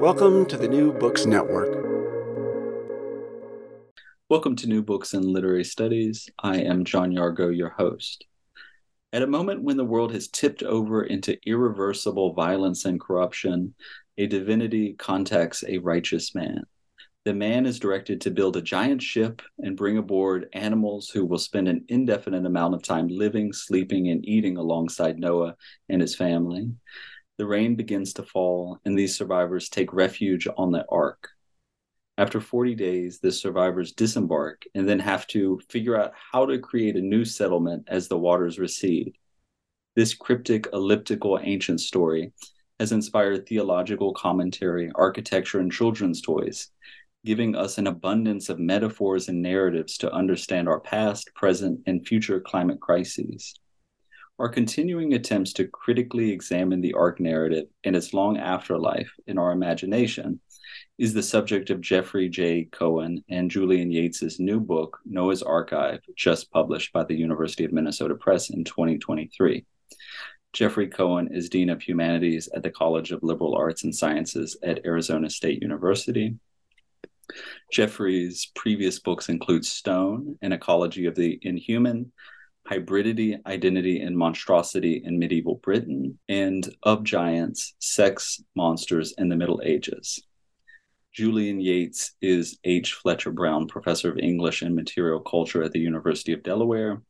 Welcome to the New Books Network. Welcome to New Books in Literary Studies. I am John Yargo, your host. At a moment when the world has tipped over into irreversible violence and corruption, a divinity contacts a righteous man. The man is directed to build a giant ship and bring aboard animals who will spend an indefinite amount of time living, sleeping, and eating alongside Noah and his family. The rain begins to fall, and these survivors take refuge on the ark. After 40 days, the survivors disembark and then have to figure out how to create a new settlement as the waters recede. This cryptic, elliptical ancient story has inspired theological commentary, architecture, and children's toys, giving us an abundance of metaphors and narratives to understand our past, present, and future climate crises. Our continuing attempts to critically examine the ark narrative and its long afterlife in our imagination is the subject of Jeffrey J. Cohen and Julian Yates's new book, Noah's Arkive, just published by the University of Minnesota Press in 2023. Jeffrey Cohen is Dean of Humanities at the College of Liberal Arts and Sciences at Arizona State University. Jeffrey's previous books include Stone, An Ecology of the Inhuman, Hybridity, Identity, and Monstrosity in Medieval Britain, and Of Giants, Sex, Monsters, in the Middle Ages. Julian Yates is H. Fletcher Brown Professor of English and Material Culture at the University of Delaware.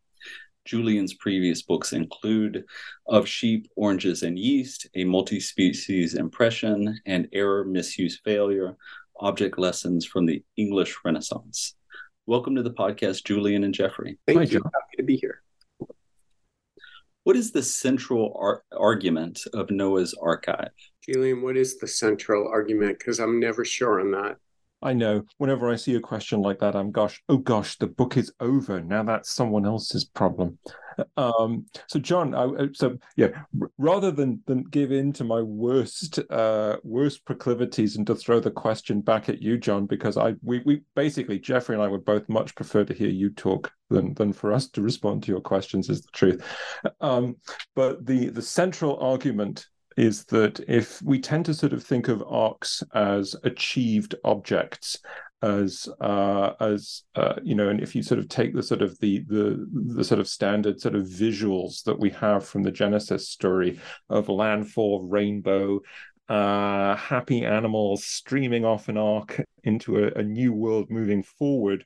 Julian's previous books include Of Sheep, Oranges, and Yeast, A Multi Species Impression, and Error, Misuse, Failure Object Lessons from the English Renaissance. Welcome to the podcast, Julian and Jeffrey. Thank Hi, you. John. Happy to be here. What is the central ar- argument of Noah's Arkive? Julian, what is the central argument? Because I'm never sure on that. I know. Whenever I see a question like that, I'm gosh, oh gosh, the book is over. Now that's someone else's problem. Um, so, John, I, so yeah, rather than than give in to my worst uh, worst proclivities and to throw the question back at you, John, because I we we basically Jeffrey and I would both much prefer to hear you talk than than for us to respond to your questions. Is the truth. Um, but the the central argument is that if we tend to sort of think of arks as achieved objects as uh, as uh, you know, and if you sort of take the sort of the the the sort of standard sort of visuals that we have from the Genesis story of landfall, rainbow, uh, happy animals streaming off an ark into a, a new world moving forward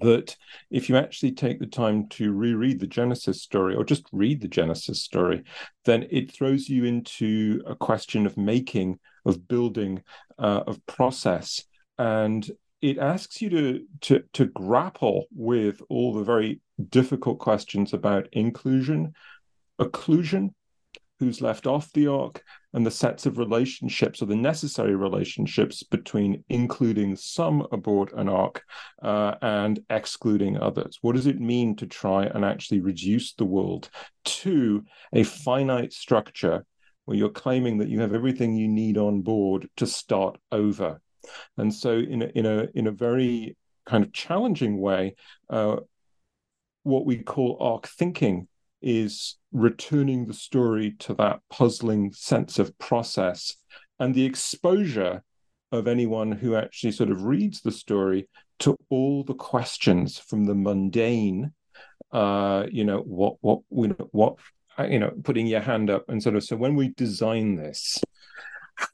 that if you actually take the time to reread the Genesis story or just read the Genesis story, then it throws you into a question of making, of building, uh, of process. And it asks you to, to, to grapple with all the very difficult questions about inclusion, occlusion, who's left off the ark, and the sets of relationships or the necessary relationships between including some aboard an ark uh, and excluding others. What does it mean to try and actually reduce the world to a finite structure where you're claiming that you have everything you need on board to start over. And so, in a, in a in a very kind of challenging way, uh, what we call ark thinking is returning the story to that puzzling sense of process and the exposure of anyone who actually sort of reads the story to all the questions from the mundane uh you know what what what you know putting your hand up and sort of so when we design this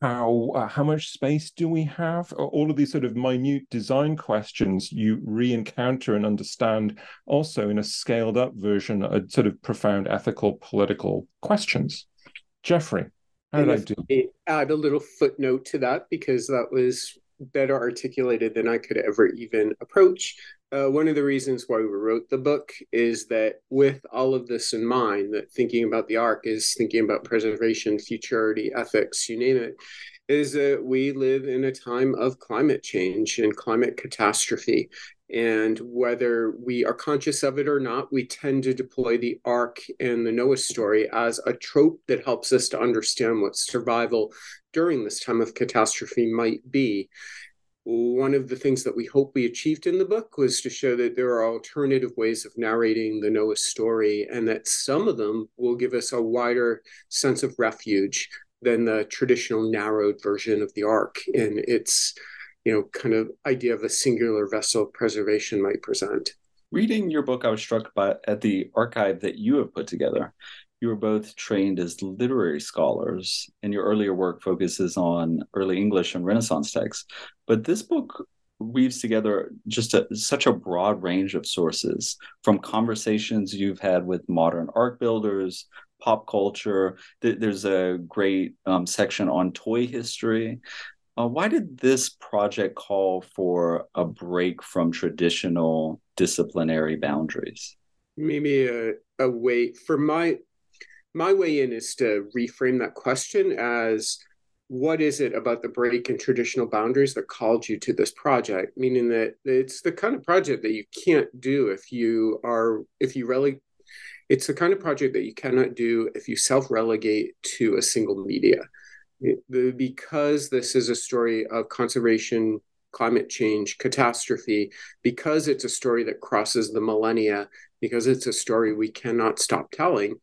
how uh, how much space do we have? All of these sort of minute design questions you re-encounter and understand also in a scaled up version a sort of profound ethical political questions. Jeffrey how did i do? Add a little footnote to that because that was better articulated than i could ever even approach uh, one of the reasons why we wrote the book is that with all of this in mind, that thinking about the ark is thinking about preservation, futurity, ethics, you name it, is that we live in a time of climate change and climate catastrophe. And whether we are conscious of it or not, we tend to deploy the ark and the Noah story as a trope that helps us to understand what survival during this time of catastrophe might be. One of the things that we hope we achieved in the book was to show that there are alternative ways of narrating the Noah story, and that some of them will give us a wider sense of refuge than the traditional narrowed version of the Ark and its, you know, kind of idea of the singular vessel preservation might present. Reading your book, I was struck by at the archive that you have put together you were both trained as literary scholars, and your earlier work focuses on early English and Renaissance texts. But this book weaves together just a, such a broad range of sources from conversations you've had with modern ark builders, pop culture. There's a great um, section on toy history. Uh, why did this project call for a break from traditional disciplinary boundaries? Maybe a, a way for my my way in is to reframe that question as what is it about the break in traditional boundaries that called you to this project meaning that it's the kind of project that you can't do if you are if you really it's the kind of project that you cannot do if you self relegate to a single media because this is a story of conservation climate change catastrophe because it's a story that crosses the millennia because it's a story we cannot stop telling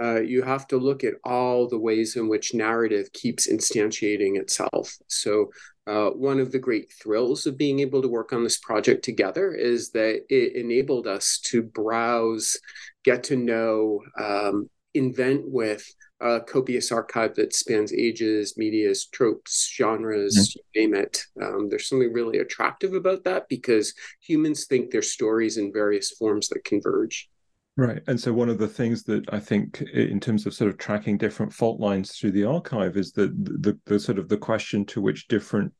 uh, you have to look at all the ways in which narrative keeps instantiating itself. So, uh, one of the great thrills of being able to work on this project together is that it enabled us to browse, get to know, um, invent with a copious archive that spans ages, medias, tropes, genres, mm-hmm. you name it. Um, there's something really attractive about that because humans think their stories in various forms that converge. Right. And so one of the things that I think in terms of sort of tracking different fault lines through the archive is that the, the, the sort of the question to which different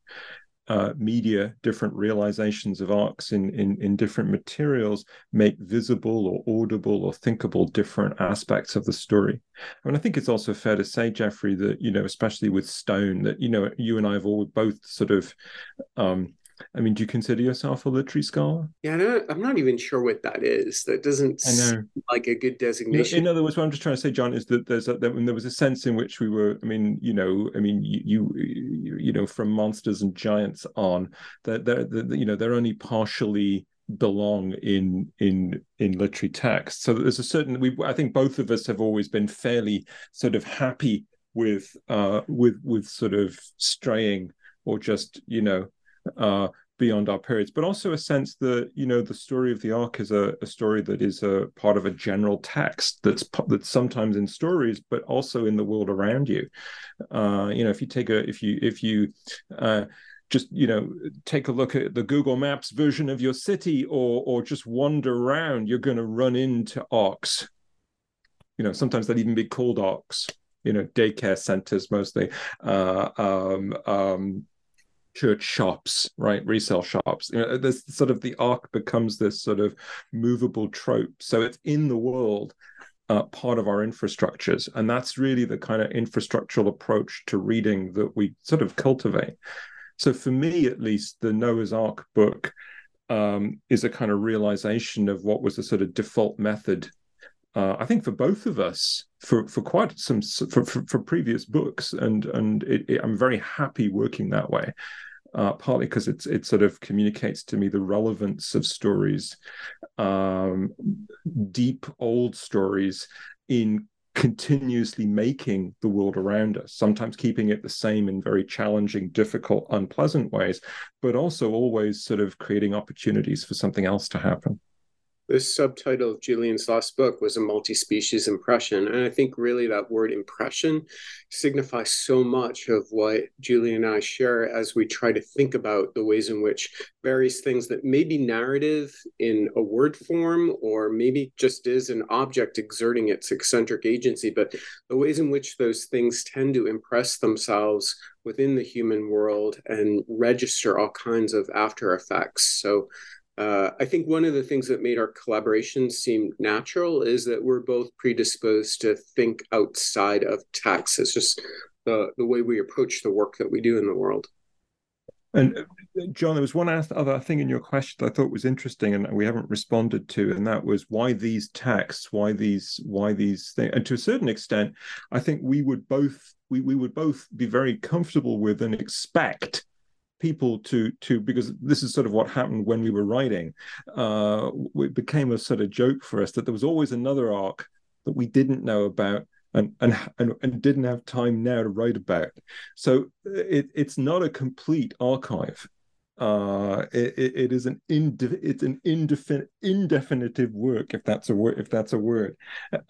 uh, media, different realizations of arks in, in in different materials make visible or audible or thinkable different aspects of the story. I mean, I think it's also fair to say, Jeffrey, that you know, especially with Stone, that you know, you and I have all both sort of um, I mean, do you consider yourself a literary scholar? Yeah, I'm not even sure what that is. That doesn't I know. like a good designation. In other words, what I'm just trying to say, John, is that there's a, that there was a sense in which we were. I mean, you know, I mean, you you, you know, from monsters and giants on, that they're, they're, you know they're only partially belong in in in literary text. So there's a certain. We I think both of us have always been fairly sort of happy with uh with with sort of straying or just you know uh, beyond our periods, but also a sense that you know the story of the ark is a, a story that is a part of a general text that's that's sometimes in stories, but also in the world around you. Uh, you know, if you take a if you if you uh, just you know take a look at the google maps version of your city or or just wander around you're going to run into arks. You know sometimes they'd even be called arks. You know daycare centers mostly. Uh, um, um, church shops, right? Resale shops. You know, this sort of the ark becomes this sort of movable trope. So it's in the world, uh, part of our infrastructures. And that's really the kind of infrastructural approach to reading that we sort of cultivate. So for me, at least, the Noah's Ark book um, is a kind of realization of what was the sort of default method uh, I think for both of us, for for quite some for, for, for previous books, and and it, it, I'm very happy working that way. Uh, partly because it's it sort of communicates to me the relevance of stories, um, deep old stories in continuously making the world around us, sometimes keeping it the same in very challenging, difficult, unpleasant ways, but also always sort of creating opportunities for something else to happen the subtitle of Julian's last book was a multi-species impression. And I think really that word impression signifies so much of what Julian and I share as we try to think about the ways in which various things that may be narrative in a word form or maybe just is an object exerting its eccentric agency, but the ways in which those things tend to impress themselves within the human world and register all kinds of after effects. So uh, I think one of the things that made our collaboration seem natural is that we're both predisposed to think outside of text. It's just the the way we approach the work that we do in the world. And uh, John, there was one other thing in your question I thought was interesting, and we haven't responded to, and that was why these texts, why these, why these things, and to a certain extent, I think we would both we we would both be very comfortable with and expect people to to because this is sort of what happened when we were writing uh it became a sort of joke for us that there was always another ark that we didn't know about and and and, didn't have time now to write about. So it, it's not a complete archive uh, it, it is an inde- it's an indefinite indefinitive work if that's a word if that's a word.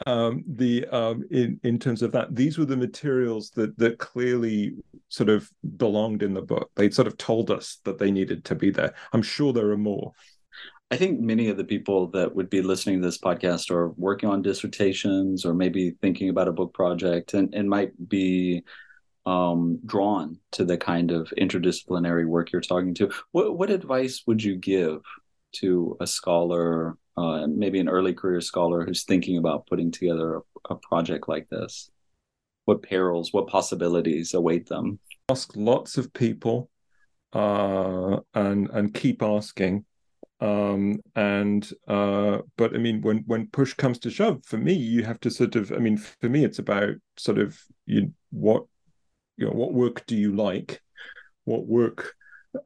Um, the um, in in terms of that these were the materials that that clearly sort of belonged in the book. They sort of told us that they needed to be there. I'm sure there are more. I think many of the people that would be listening to this podcast are working on dissertations or maybe thinking about a book project and, and might be um, drawn to the kind of interdisciplinary work you're talking to. What, what advice would you give to a scholar, uh, maybe an early career scholar who's thinking about putting together a, a project like this? What perils, what possibilities await them? Ask lots of people uh, and and keep asking. Um, and uh, but I mean, when when push comes to shove, for me, you have to sort of. I mean, for me, it's about sort of you what you know what work do you like? What work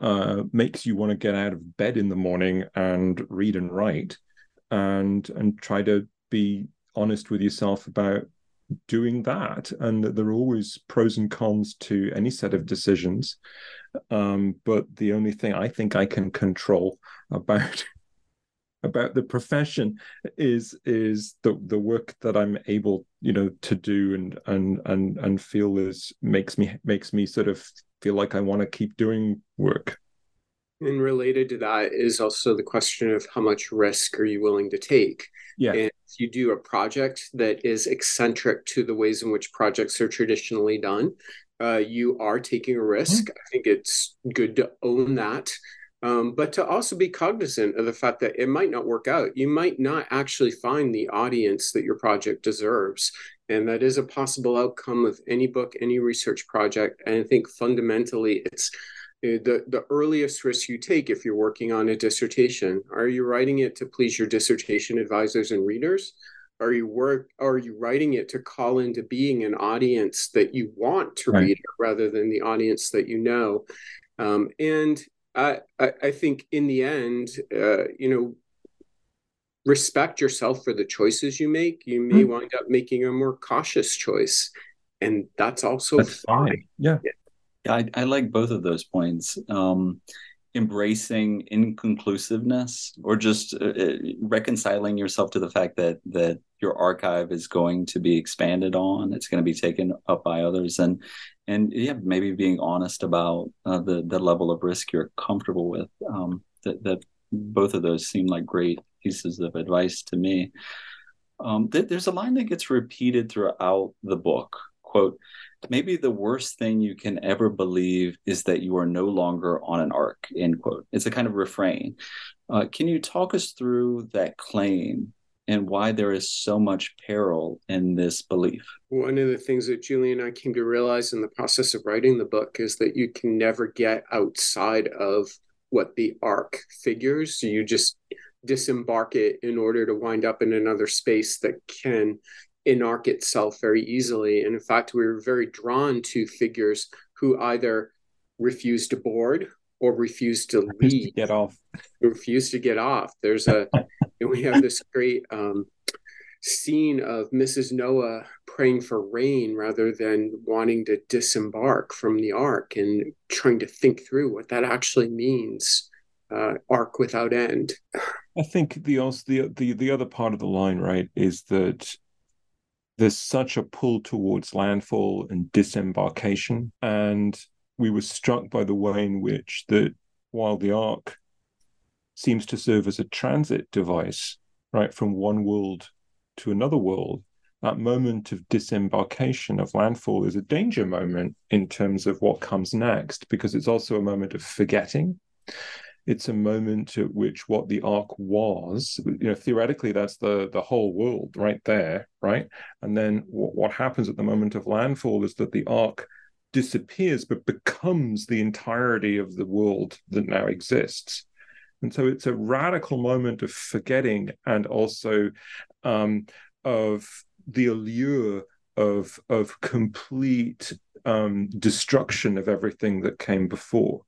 uh, makes you want to get out of bed in the morning and read and write and and try to be honest with yourself about doing that? And there are always pros and cons to any set of decisions um, but the only thing i think i can control about about the profession is is the the work that I'm able you know to do and and and and feel is makes me makes me sort of feel like I want to keep doing work. And related to that is also the question of how much risk are you willing to take? Yeah. And if you do a project that is eccentric to the ways in which projects are traditionally done, uh, you are taking a risk. Mm-hmm. I think it's good to own that um, but to also be cognizant of the fact that it might not work out. You might not actually find the audience that your project deserves. And that is a possible outcome of any book, any research project. And I think fundamentally, it's uh, the, the earliest risk you take if you're working on a dissertation. Are you writing it to please your dissertation advisors and readers? Are you work? Are you writing it to call into being an audience that you want to right. read rather than the audience that you know? Um, and I, I think in the end, uh, you know, respect yourself for the choices you make. You may mm-hmm. wind up making a more cautious choice, and that's also that's fine. fine. Yeah. yeah. I, I like both of those points. Um, embracing inconclusiveness or just uh, uh, reconciling yourself to the fact that that your archive is going to be expanded on it's going to be taken up by others and and yeah maybe being honest about uh, the the level of risk you're comfortable with. Um, that that both of those seem like great pieces of advice to me. Um, th- there's a line that gets repeated throughout the book quote maybe the worst thing you can ever believe is that you are no longer on an ark end quote. It's a kind of refrain. Uh, can you talk us through that claim and why there is so much peril in this belief? One of the things that julie and i came to realize in the process of writing the book is that you can never get outside of what the ark figures. You just disembark it in order to wind up in another space that can enarc itself very easily. And in fact, we were very drawn to figures who either refused to board or refused to leave. to get off. Refused to get off. There's a, and we have this great um, scene of Mrs. Noah praying for rain rather than wanting to disembark from the ark and trying to think through what that actually means. Uh, ark without end. I think the the the the other part of the line, right, is that there's such a pull towards landfall and disembarkation, and we were struck by the way in which that while the ark seems to serve as a transit device, right, from one world to another world, that moment of disembarkation of landfall is a danger moment in terms of what comes next, because it's also a moment of forgetting. It's a moment at which what the ark was, you know, theoretically, that's the the whole world right there, right? And then what, what happens at the moment of landfall is that the ark disappears, but becomes the entirety of the world that now exists. And so it's a radical moment of forgetting and also um, of the allure of of complete um, destruction of everything that came before.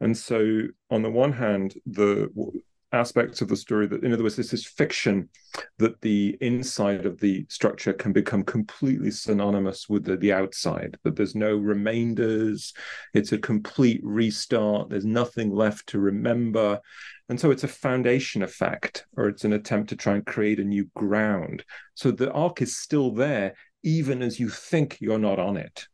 And so, on the one hand, the aspects of the story that, in other words, this is fiction that the inside of the structure can become completely synonymous with the, the outside, that there's no remainders, it's a complete restart, there's nothing left to remember. And so it's a foundation effect, or it's an attempt to try and create a new ground. So the ark is still there, even as you think you're not on it.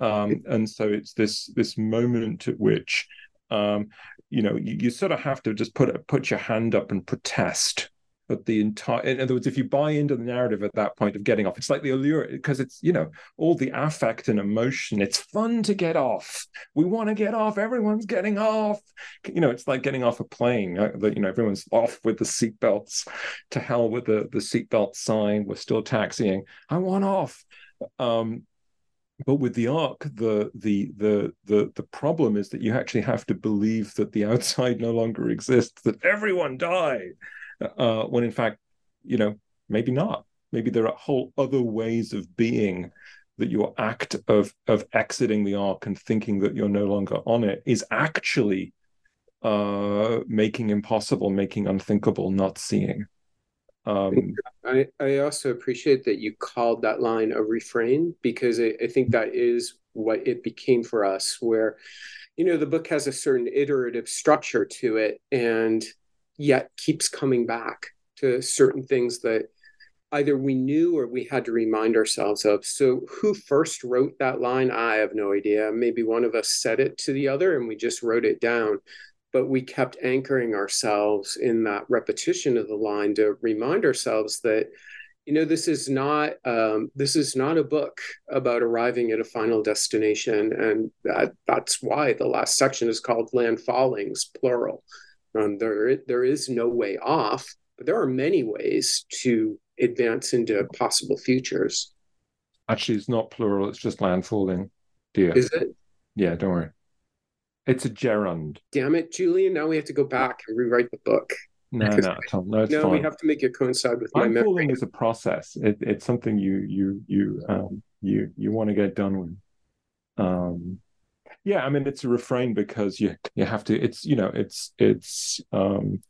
Um, and so it's this this moment at which um, you know you, you sort of have to just put put your hand up and protest but the entire in other words if you buy into the narrative at that point of getting off it's like the allure because it's you know all the affect and emotion it's fun to get off. We want to get off. Everyone's getting off. You know it's like getting off a plane that you know everyone's off with the seatbelts. To hell with the the seatbelt sign. We're still taxiing. I want off. Um but with the ark the the the the the problem is that you actually have to believe that the outside no longer exists that everyone died. Uh, when in fact you know maybe not. Maybe there are whole other ways of being that your act of of exiting the ark and thinking that you're no longer on it is actually uh making impossible making unthinkable not seeing um, I, I also appreciate that you called that line a refrain because I, I think that is what it became for us, where, you know, the book has a certain iterative structure to it and yet keeps coming back to certain things that either we knew or we had to remind ourselves of. So, who first wrote that line? I have no idea. Maybe one of us said it to the other and we just wrote it down but we kept anchoring ourselves in that repetition of the line to remind ourselves that you know this is not um, this is not a book about arriving at a final destination and that, that's why the last section is called land fallings plural. Um, there there is no way off but there are many ways to advance into possible futures. Actually it's not plural it's just land falling dear. Is it? Yeah don't worry it's a gerund. Damn it, Julian! Now we have to go back and rewrite the book. No, no, no, it's no, fine. we have to make it coincide with my memory. is a process. It, it's something you you you um, you you want to get done with. Um, yeah, I mean it's a refrain because you you have to. It's you know it's it's um,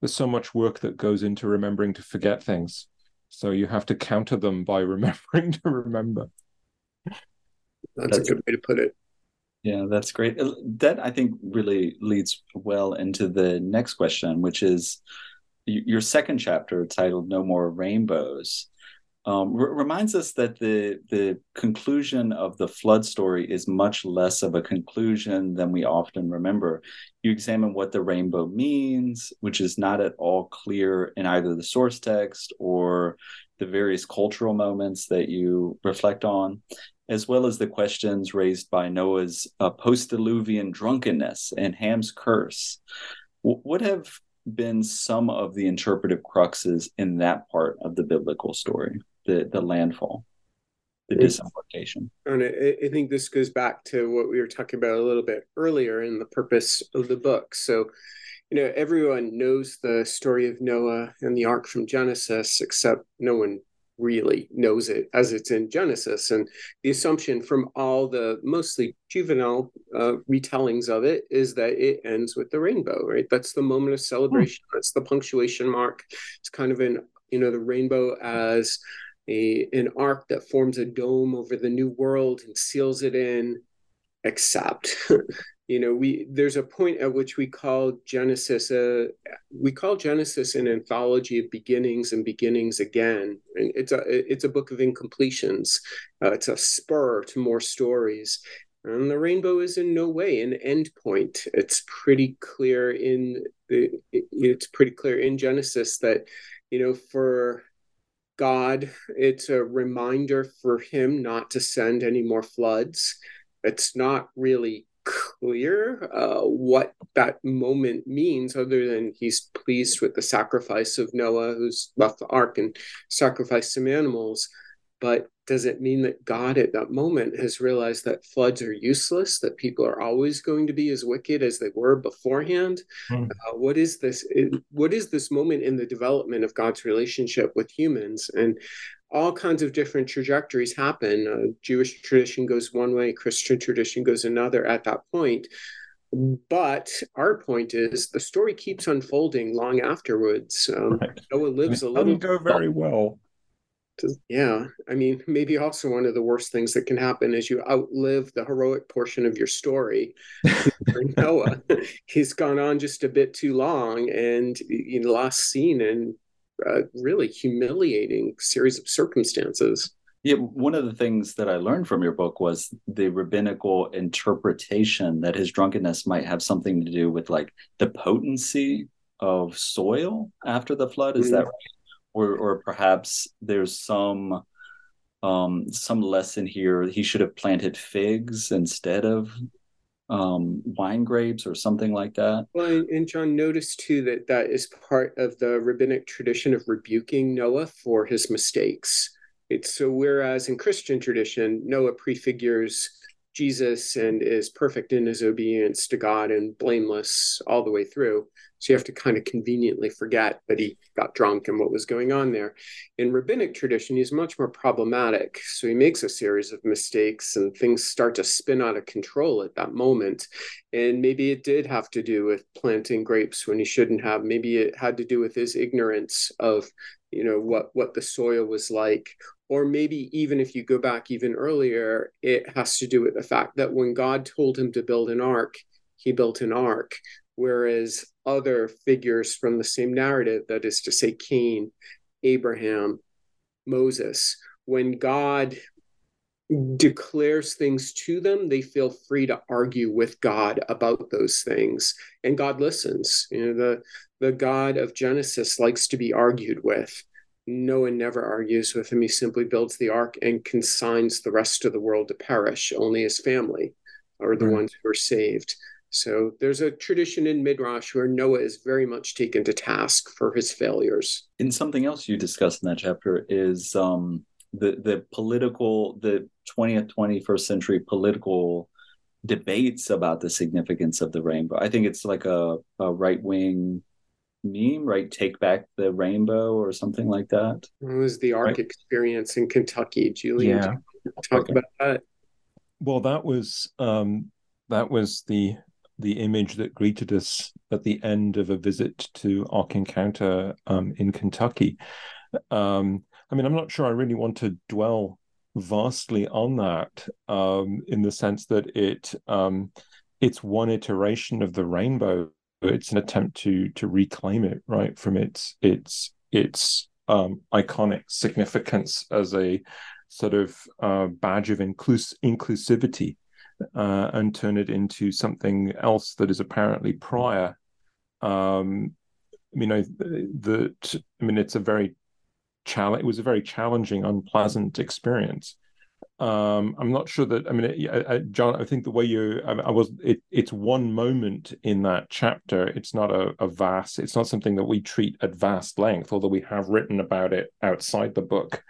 there's so much work that goes into remembering to forget things, so you have to counter them by remembering to remember. That's, That's a good way to put it. Yeah, that's great. Uh, that I think really leads well into the next question, which is your second chapter titled "No More Rainbows." Um, r- reminds us that the the conclusion of the flood story is much less of a conclusion than we often remember. You examine what the rainbow means, which is not at all clear in either the source text or the various cultural moments that you reflect on as well as the questions raised by Noah's uh, post diluvian drunkenness and Ham's curse. W- what have been some of the interpretive cruxes in that part of the biblical story, the, the landfall? The disembarkation. And I, I think this goes back to what we were talking about a little bit earlier in the purpose of the book. So, you know, everyone knows the story of Noah and the ark from Genesis, except no one really knows it as it's in Genesis. And the assumption from all the mostly juvenile uh, retellings of it is that it ends with the rainbow, right? That's the moment of celebration. Hmm. That's the punctuation mark. It's kind of an, you know, the rainbow as a, an arc that forms a dome over the new world and seals it in, except you know we there's a point at which we call genesis a we call genesis an anthology of beginnings and beginnings again. And it's a it's a book of incompletions. Uh, it's a spur to more stories. And the rainbow is in no way an end point. It's pretty clear in the it's pretty clear in genesis that you know for god it's a reminder for him not to send any more floods it's not really clear uh, what that moment means, other than he's pleased with the sacrifice of Noah, who's left the ark and sacrificed some animals. But does it mean that God at that moment has realized that floods are useless, that people are always going to be as wicked as they were beforehand? Mm. Uh, what is this? What is this moment in the development of God's relationship with humans? And all kinds of different trajectories happen. Uh, Jewish tradition goes one way, Christian tradition goes another at that point. But our point is the story keeps unfolding long afterwards. Um, right. Noah lives a little. go very well. Yeah, I mean, maybe also one of the worst things that can happen is you outlive the heroic portion of your story. Noah, he's gone on just a bit too long, and in the last scene in a really humiliating series of circumstances. Yeah, one of the things that I learned from your book was the rabbinical interpretation that his drunkenness might have something to do with like the potency of soil after the flood. Is mm. that right? Or, or perhaps there's some um, some lesson here. He should have planted figs instead of um, wine grapes or something like that. Well, and John noticed too that that is part of the rabbinic tradition of rebuking Noah for his mistakes. It's so whereas in Christian tradition, Noah prefigures Jesus and is perfect in his obedience to God and blameless all the way through. So you have to kind of conveniently forget that he got drunk and what was going on there. In rabbinic tradition, he's much more problematic. So he makes a series of mistakes and things start to spin out of control at that moment. And maybe it did have to do with planting grapes when he shouldn't have. Maybe it had to do with his ignorance of you know what what the soil was like or maybe even if you go back even earlier it has to do with the fact that when god told him to build an ark he built an ark whereas other figures from the same narrative, that is to say, Cain, Abraham, Moses, when God declares things to them, they feel free to argue with God about those things. And God listens. You know, the, the God of Genesis likes to be argued with. No one never argues with him. He simply builds the ark and consigns the rest of the world to perish. Only his family are the right. ones who are saved. So there's a tradition in Midrash where Noah is very much taken to task for his failures. And something else you discuss in that chapter is um, the the political, the 20th, 21st century political debates about the significance of the rainbow. I think it's like a, a right wing meme, right? Take back the rainbow or something like that. It was the Ark right. experience in Kentucky. Julian, yeah. talk okay. about that. Well, that was um, that was the the image that greeted us at the end of a visit to Ark Encounter um, in Kentucky. Um, I mean, I'm not sure I really want to dwell vastly on that um, in the sense that it um, it's one iteration of the rainbow. It's an attempt to to reclaim it right from its its its um, iconic significance as a sort of uh, badge of inclus- inclusivity uh, and turn it into something else that is apparently prior. Um, I mean, I, that I mean, it's a very challenge. It was a very challenging, unpleasant experience. Um, I'm not sure that. I mean, it, I, John, I think the way you, I, I, was, it, it's one moment in that chapter. It's not a, a vast. It's not something that we treat at vast length, although we have written about it outside the book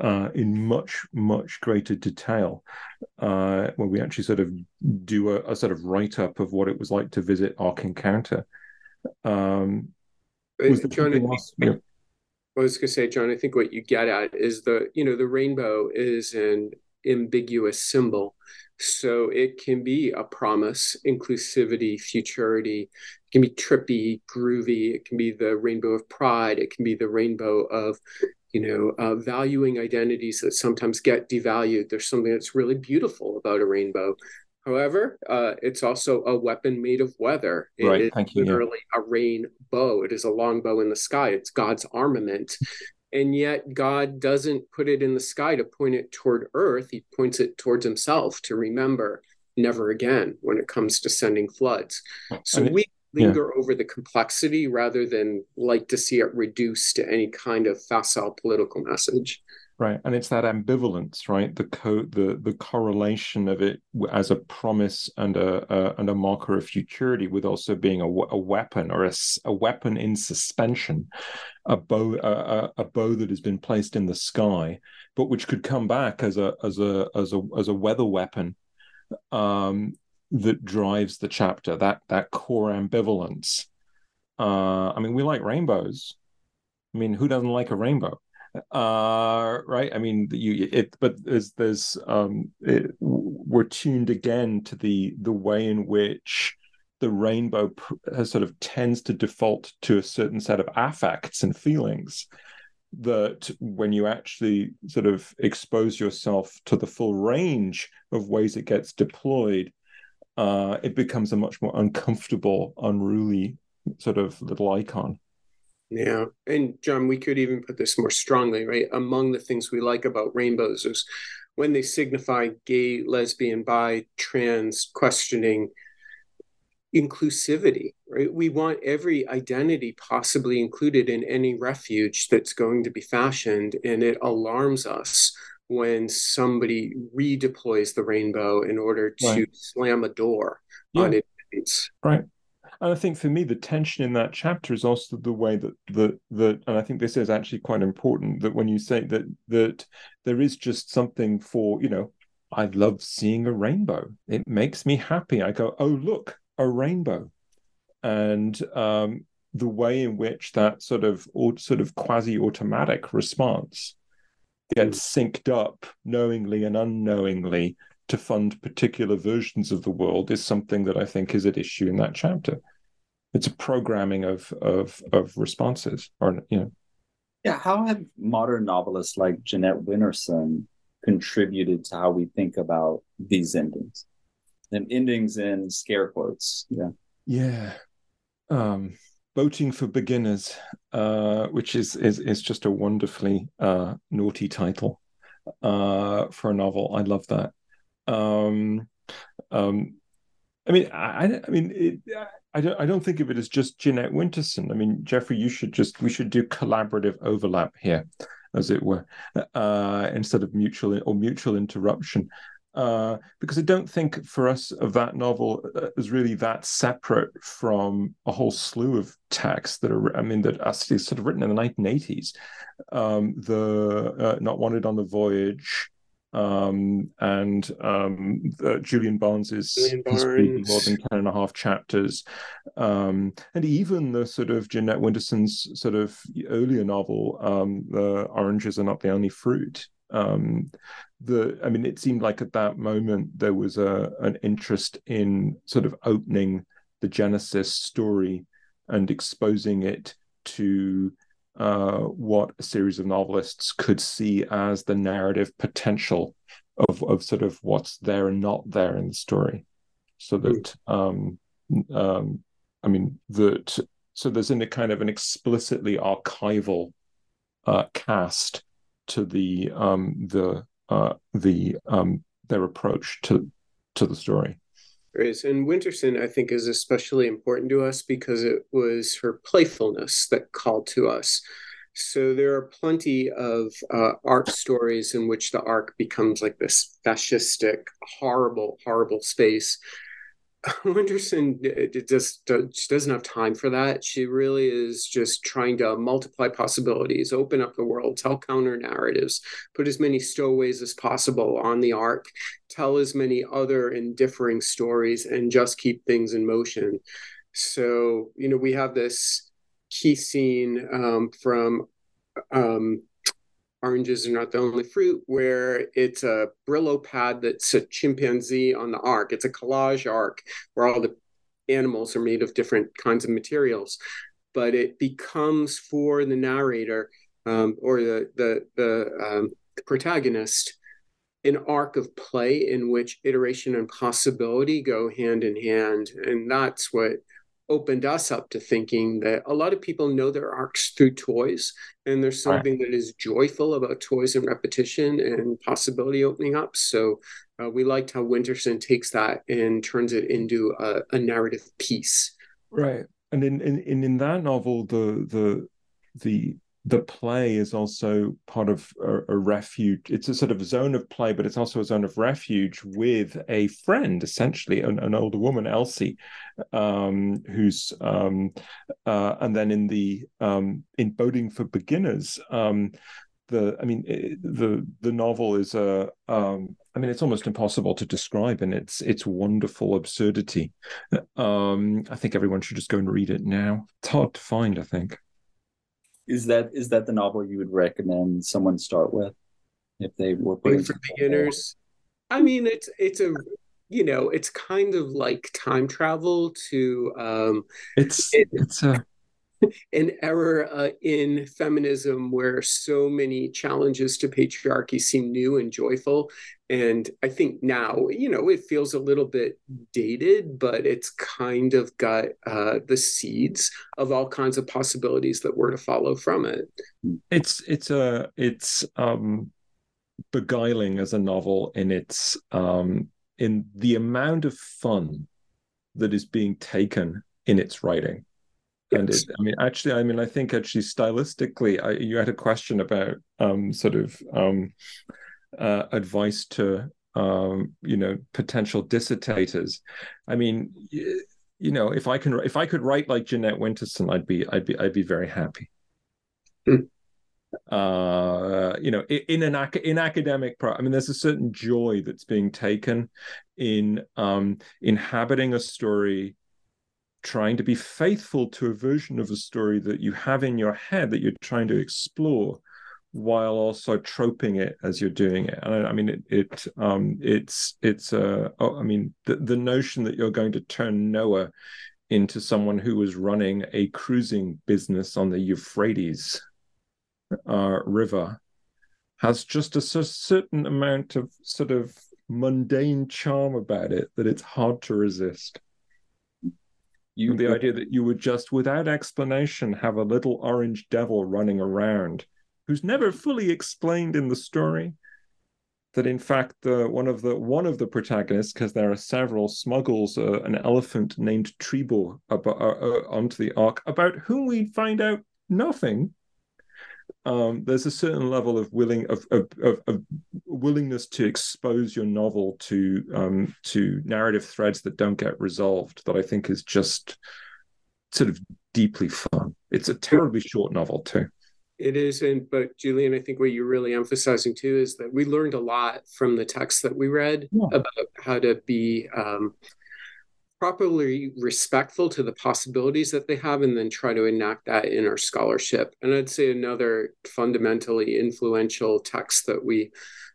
uh, in much much greater detail, uh, where we actually sort of do a, a sort of write up of what it was like to visit Ark Encounter. Um, was John, I, I was going to say, John, I think what you get at is the, you know, the rainbow is an ambiguous symbol. So it can be a promise, inclusivity, futurity. It can be trippy, groovy. It can be the rainbow of pride. It can be the rainbow of, you know, uh, valuing identities that sometimes get devalued. There's something that's really beautiful about a rainbow. However, uh, it's also a weapon made of weather. It right. is Thank you. literally yeah. a rainbow. It is a long bow in the sky. It's God's armament and yet God doesn't put it in the sky to point it toward earth. He points it towards himself to remember never again when it comes to sending floods. So we linger yeah. over the complexity rather than like to see it reduced to any kind of facile political message right and it's that ambivalence right the co the the correlation of it as a promise and a, a and a marker of futurity with also being a, a weapon or a, a weapon in suspension a bow a, a bow that has been placed in the sky but which could come back as a as a as a as a weather weapon um that drives the chapter that that core ambivalence. Uh i mean we like rainbows. I mean who doesn't like a rainbow? Uh right? I mean you it but there's there's um it, we're tuned again to the the way in which the rainbow has sort of tends to default to a certain set of affects and feelings that when you actually sort of expose yourself to the full range of ways it gets deployed uh it becomes a much more uncomfortable unruly sort of little icon yeah. And John, we could even put this more strongly, right? Among the things we like about rainbows is when they signify gay, lesbian, bi, trans, questioning inclusivity, right? We want every identity possibly included in any refuge that's going to be fashioned. And it alarms us when somebody redeploys the rainbow in order to right. slam a door yeah. on it. Right and I think for me, the tension in that chapter is also the way that that that, and I think this is actually quite important that when you say that that there is just something for you know, I love seeing a rainbow. It makes me happy. I go, oh look, a rainbow, and um, the way in which that sort of sort of quasi automatic response gets mm. synced up knowingly and unknowingly to fund particular versions of the world is something that I think is at issue in that chapter. It's a programming of of of responses, or you know. Yeah, how have modern novelists like Jeanette Winterson contributed to how we think about these endings? And endings in scare quotes. Yeah. Yeah. Um, boating for beginners, uh, which is is is just a wonderfully uh, naughty title uh, for a novel. I love that. Um, um, I mean, I, I mean, it, I don't, I don't think of it as just Jeanette Winterson. I mean, Jeffrey, you should just, we should do collaborative overlap here, as it were, uh, instead of mutual or mutual interruption. Uh, because I don't think for us of that novel uh, is really that separate from a whole slew of texts that are, I mean, that are sort of written in the 1980s. Um, the uh, Not Wanted on the Voyage, um, and um, uh, Julian Barnes is more than 10 and a half chapters. Um, and even the sort of Jeanette Winterson's sort of earlier novel, um, The Oranges Are Not the Only Fruit. Um, the I mean, it seemed like at that moment there was a an interest in sort of opening the Genesis story and exposing it to uh, what a series of novelists could see as the narrative potential of, of sort of what's there and not there in the story. So that, um, um, I mean, that so there's in a kind of an explicitly archival uh, cast to the um, the uh, the um, their approach to to the story is. And Winterson, I think, is especially important to us because it was her playfulness that called to us. So there are plenty of uh, ark stories in which the ark becomes like this fascistic, horrible, horrible space Winterson just she doesn't have time for that. She really is just trying to multiply possibilities, open up the world, tell counter narratives, put as many stowaways as possible on the ark, tell as many other and differing stories, and just keep things in motion. So, you know, we have this key scene um, from um, Oranges Are Not the Only Fruit, where it's a Brillo pad that's a chimpanzee on the ark. It's a collage ark where all the animals are made of different kinds of materials. But it becomes for the narrator um, or the the the, um, the protagonist an ark of play in which iteration and possibility go hand in hand, and that's what opened us up to thinking that a lot of people know their arks through toys and there's something right. that is joyful about toys and repetition and possibility opening up. So uh, we liked how winterson takes that and turns it into a, a narrative piece. Right. And in, in in that novel the the the the play is also part of a, a, refuge. It's a sort of zone of play, but it's also a zone of refuge with a friend, essentially, an, an older woman, Elsie, um, who's um, uh, and then in the um, in boating for beginners. Um, the, I mean, it, the the novel is a. Um, I mean, it's almost impossible to describe in its its wonderful absurdity. Um, I think everyone should just go and read it now. It's hard to find, I think is that is that the novel you would recommend someone start with if they were Boating for Beginners? I mean, it's it's a you know it's kind of like time travel to um it's it, it's a an era uh, in feminism where so many challenges to patriarchy seem new and joyful. And I think now, you know, it feels a little bit dated, but it's kind of got uh, the seeds of all kinds of possibilities that were to follow from it. It's it's a it's um, beguiling as a novel in its um, in the amount of fun that is being taken in its writing and it, I mean, actually, I mean, I think actually stylistically, I, you had a question about um, sort of um, uh, advice to um, you know potential dissertators. I mean, you, know, if I can, if I could write like Jeanette Winterson, I'd be, I'd be, I'd be very happy. Mm. Uh, you know, in, in an in academic, pro- I mean, there's a certain joy that's being taken in um, inhabiting a story trying to be faithful to a version of a story that you have in your head that you're trying to explore while also troping it as you're doing it. And i, mean it, it um it's it's uh oh, i mean the, the notion that you're going to turn noah into someone who was running a cruising business on the euphrates uh, river has just a certain amount of sort of mundane charm about it that it's hard to resist you, the idea that you would just, without explanation, have a little orange devil running around who's never fully explained in the story. That in fact, the one of the one of the protagonists, because there are several, smuggles uh, an elephant named about, uh, uh, onto the ark, about whom we find out nothing um, there's a certain level of willing of, of, of, of willingness to expose your novel to um, to narrative threads that don't get resolved that I think is just sort of deeply fun. It's a terribly short novel too. It is, and but Julian, I think what you're really emphasizing too is that we learned a lot from the text that we read yeah. about how to be um, properly respectful to the possibilities that they have and then try to enact that in our scholarship. And I'd say another fundamentally influential text that we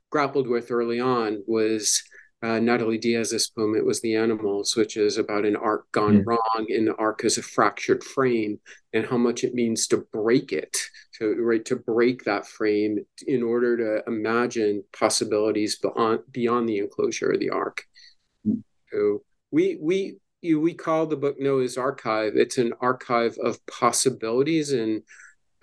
grappled with early on was uh, Natalie Diaz's poem, It Was the Animals, which is about an ark gone mm. wrong and the ark as a fractured frame and how much it means to break it, to, right, to break that frame in order to imagine possibilities beyond, beyond the enclosure of the ark. Mm. So we we you, we call the book Noah's Arkive. It's an archive of possibilities, and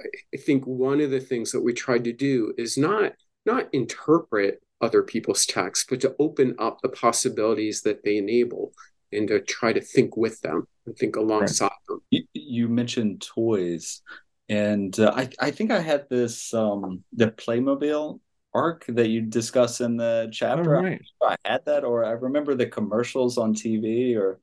I think one of the things that we tried to do is not not interpret other people's texts, but to open up the possibilities that they enable and to try to think with them and think alongside right. them. You, you, mentioned toys, and uh, I, I think I had this um, the Playmobil ark that you discuss in the chapter. Oh, right. I had that, or I remember the commercials on TV, or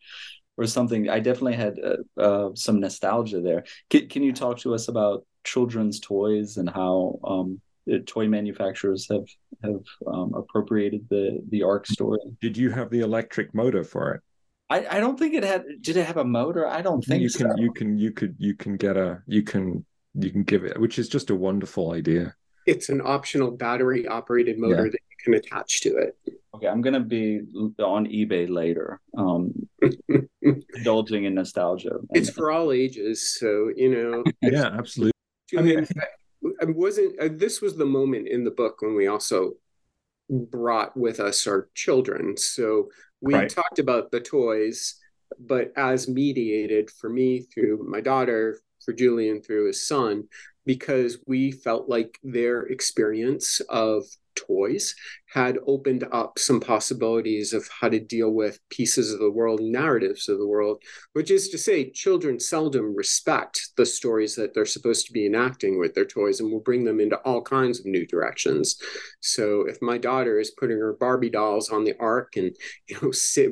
or something. I definitely had uh, uh, some nostalgia there. Can, can you talk to us about children's toys and how um, toy manufacturers have have um, appropriated the the ark story? Did you have the electric motor for it? I, I don't think it had. Did it have a motor? I don't think you so. can you can you could you can get a you can you can give it, which is just a wonderful idea. It's an optional battery operated motor Yeah. that you can attach to it. Okay, I'm gonna be on eBay later, um, indulging in nostalgia. It's for all ages, so you know. Yeah, absolutely. I mean, I wasn't. Uh, this was the moment in the book when we also brought with us our children. So we Right. talked about the toys, but as mediated for me through my daughter, for Julian through his son, because we felt like their experience of toys had opened up some possibilities of how to deal with pieces of the world, narratives of the world, which is to say, children seldom respect the stories that they're supposed to be enacting with their toys and will bring them into all kinds of new directions. So if my daughter is putting her Barbie dolls on the ark and you know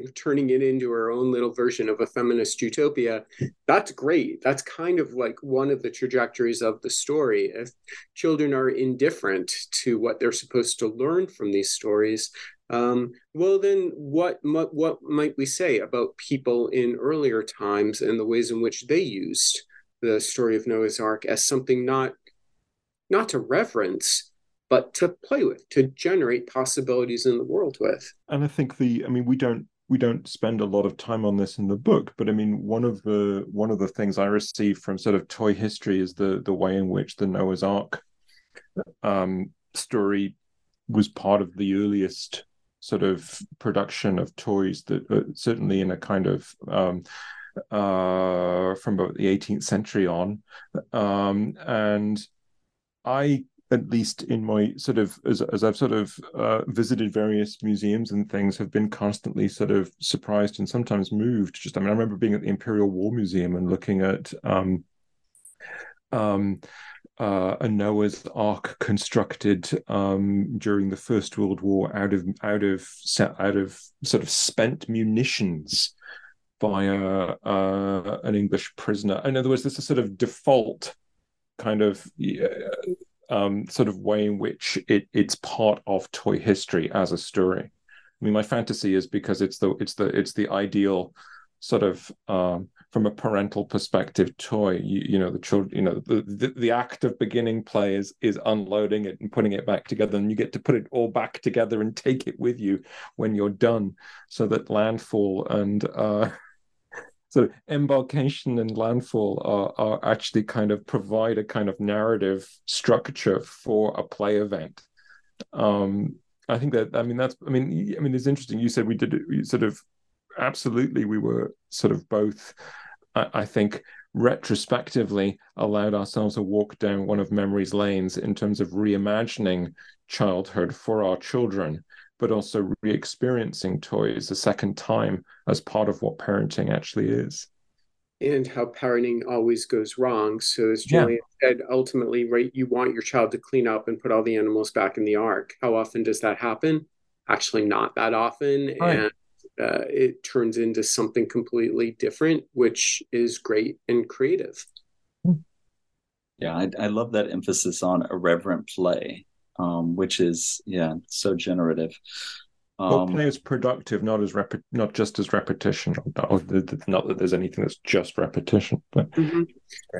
turning it into her own little version of a feminist utopia, that's great. That's kind of like one of the trajectories of the story. If children are indifferent to what they're supposed to learn from these stories, um, well, then what, what might we say about people in earlier times and the ways in which they used the story of Noah's Ark as something not not to reverence, but to play with, to generate possibilities in the world with. and I think the I mean we don't we don't spend a lot of time on this in the book, but I mean one of the one of the things I received from sort of toy history is the the way in which the Noah's Ark um, story was part of the earliest sort of production of toys that uh, certainly in a kind of um, uh, from about the 18th century on, um, and I at least in my sort of as as I've sort of uh, visited various museums and things, have been constantly sort of surprised and sometimes moved. Just I mean, I remember being at the Imperial War Museum and looking at um, um, uh, a Noah's Ark constructed um, during the First World War out of out of out of sort of spent munitions by a, uh, an English prisoner. In other words, this is sort of default kind of um, sort of way in which it it's part of toy history as a story. I mean, my fantasy is because it's the it's the it's the ideal sort of um, from a parental perspective toy. You, you know, the children, you know, the, the the act of beginning play is is unloading it and putting it back together, and you get to put it all back together and take it with you when you're done, so that landfall and uh, of embarkation and landfall are, are actually kind of provide a kind of narrative structure for a play event. Um, I think that I mean that's I mean I mean it's interesting. You said we did sort of absolutely we were sort of both. I, I think retrospectively allowed ourselves a walk down one of memory's lanes in terms of reimagining childhood for our children but also re-experiencing toys a second time as part of what parenting actually is. And how parenting always goes wrong. So, as Yeah. Julian said, ultimately, right, you want your child to clean up and put all the animals back in the ark. How often does that happen? Actually, not that often. Right. And uh, it turns into something completely different, which is great and creative. Yeah, I, I love that emphasis on irreverent play, um, which is yeah so generative. Well, Um, play is productive, not as rep- not just as repetition. Not, not that there's anything that's just repetition, but Mhm.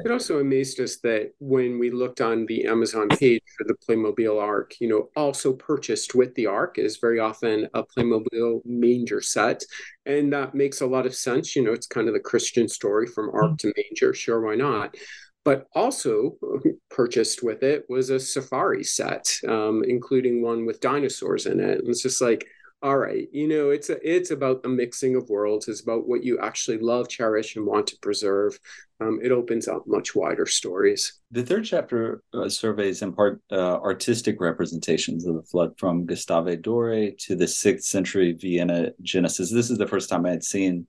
It also amazed us that when we looked on the Amazon page for the Playmobil Ark, you know, also purchased with the Ark is very often a Playmobil manger set. And that makes a lot of sense. You know, it's kind of the Christian story from Ark to manger. Sure, why not? But also purchased with it was a safari set, um, including one with dinosaurs in it. And it's just like, all right, you know, it's a, it's about the mixing of worlds. It's about what you actually love, cherish, and want to preserve. Um, it opens up much wider stories. The third chapter uh, surveys in part uh, artistic representations of the flood from Gustave Dore to the sixth century Vienna Genesis. This is the first time I had seen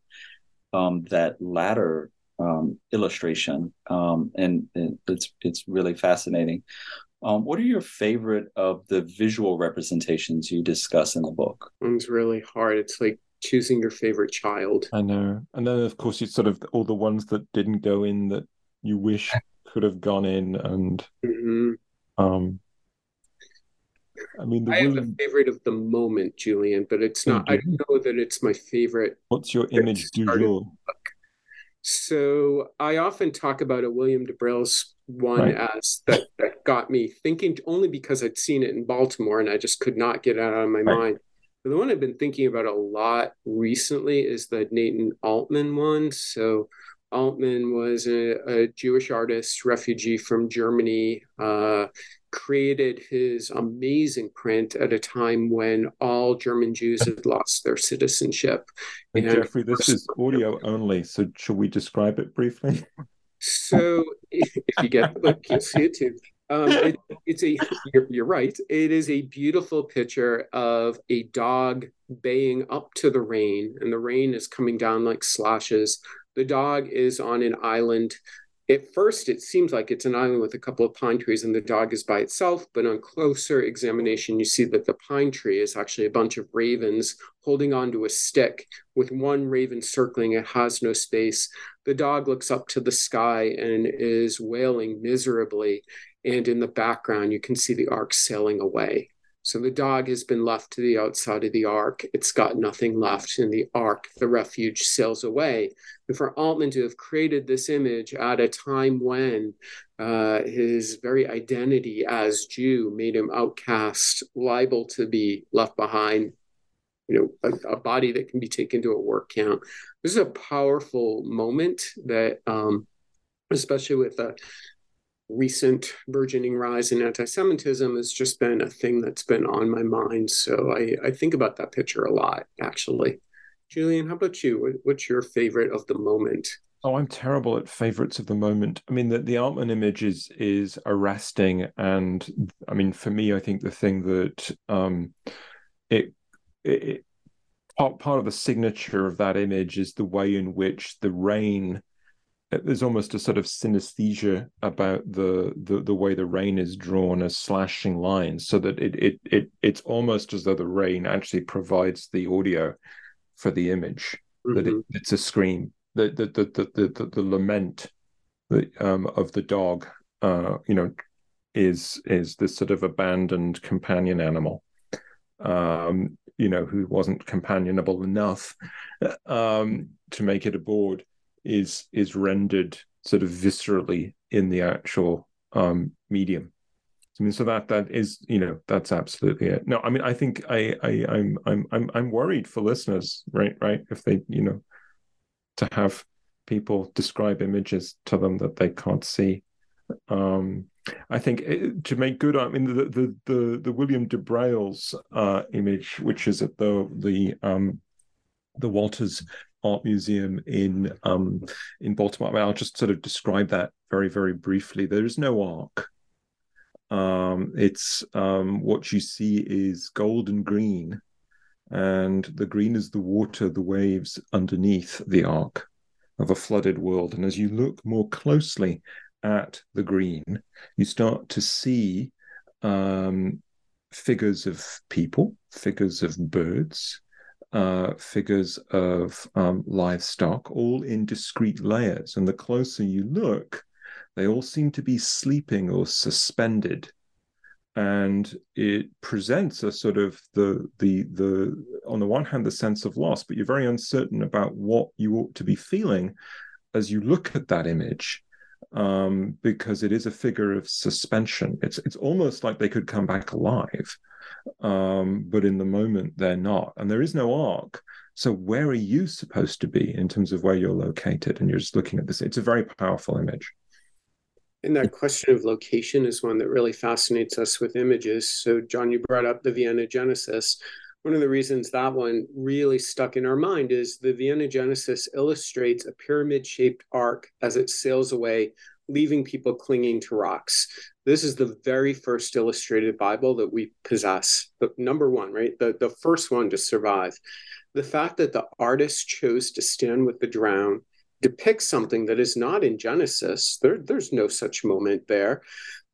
um, that latter um, illustration, um, and, and it's it's really fascinating. Um, what are your favorite of the visual representations you discuss in the book? It's really hard. It's like choosing your favorite child. I know. And then of course you sort of all the ones that didn't go in that you wish could have gone in, and Mhm. um, I mean, the I William... have a favorite of the moment, Julian, but it's not. I don't know that it's my favorite. What's your image du jour? So I often talk about a William de Brailes' one right. as that that got me thinking only because I'd seen it in Baltimore and I just could not get it out of my right. mind. But the one I've been thinking about a lot recently is the Nathan Altman one. So Altman was a, a Jewish artist, refugee from Germany, uh, created his amazing print at a time when all German Jews had lost their citizenship. And, and Jeffrey, this is audio only, so should we describe it briefly? So, if you get the book, you'll see it too. Um, it, it's a you're, you're, right. It is a beautiful picture of a dog baying up to the rain, and the rain is coming down like slashes. The dog is on an island at first, it seems like it's an island with a couple of pine trees and the dog is by itself, but on closer examination, you see that the pine tree is actually a bunch of ravens holding onto a stick with one raven circling. It has no space. The dog looks up to the sky and is wailing miserably. And in the background, you can see the ark sailing away. So the dog has been left to the outside of the ark. It's got nothing left in the ark. The refuge sails away. And for Altman to have created this image at a time when uh, his very identity as Jew made him outcast, liable to be left behind, you know, a, a body that can be taken to a work camp. This is a powerful moment that, um, especially with a recent burgeoning rise in anti-Semitism has just been a thing that's been on my mind. So I, I think about that picture a lot, actually. Julian, how about you? What's your favorite of the moment? Oh, I'm terrible at favorites of the moment. I mean, the, the Altman image is is arresting, and I mean, for me, I think the thing that um, it, it part part of the signature of that image is the way in which the rain there's almost a sort of synesthesia about the, the the way the rain is drawn as slashing lines so that it it it it's almost as though the rain actually provides the audio for the image mm-hmm. that it, mm-hmm. it's a scream the the the the the, the lament the, um, of the dog uh, you know is is this sort of abandoned companion animal um, you know who wasn't companionable enough um, to make it aboard is is rendered sort of viscerally in the actual um, medium. I mean, so that that is you know that's absolutely it. No, I mean, I think I I I'm I'm I'm I'm worried for listeners, right? Right, if they you know to have people describe images to them that they can't see. Um, I think eh, to make good. I mean, the the the, the William de Brailes' uh, image, which is at the the um, the Walters Art Museum in um, in Baltimore. I mean, I'll just sort of describe that very very briefly. There is no ark. Um, it's um, what you see is gold and green, and the green is the water, the waves underneath the ark of a flooded world. And as you look more closely at the green, you start to see um, figures of people, figures of birds, uh, figures of um, livestock, all in discrete layers. And the closer you look, they all seem to be sleeping or suspended. And it presents a sort of the the the on the one hand the sense of loss, but you're very uncertain about what you ought to be feeling as you look at that image um, because it is a figure of suspension. It's it's almost like they could come back alive um, but in the moment they're not, and there is no ark. So where are you supposed to be in terms of where you're located? And you're just looking at this. It's a very powerful image. And that question of location is one that really fascinates us with images. So, John, you brought up the Vienna Genesis. One of the reasons that one really stuck in our mind is the Vienna Genesis illustrates a pyramid shaped ark as it sails away leaving people clinging to rocks. This is the very first illustrated Bible that we possess. The number one, right? The, the first one to survive. The fact that the artist chose to stand with the drowned depicts something that is not in Genesis. There, there's no such moment there.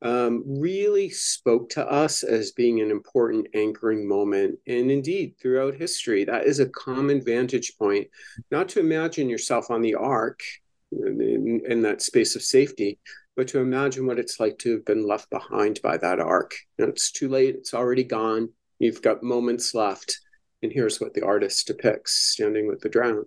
Um, really spoke to us as being an important anchoring moment. And indeed, throughout history, that is a common vantage point. Not to imagine yourself on the ark in, in that space of safety, but to imagine what it's like to have been left behind by that ark. You know, it's too late, it's already gone. You've got moments left. And here's what the artist depicts standing with the drowned.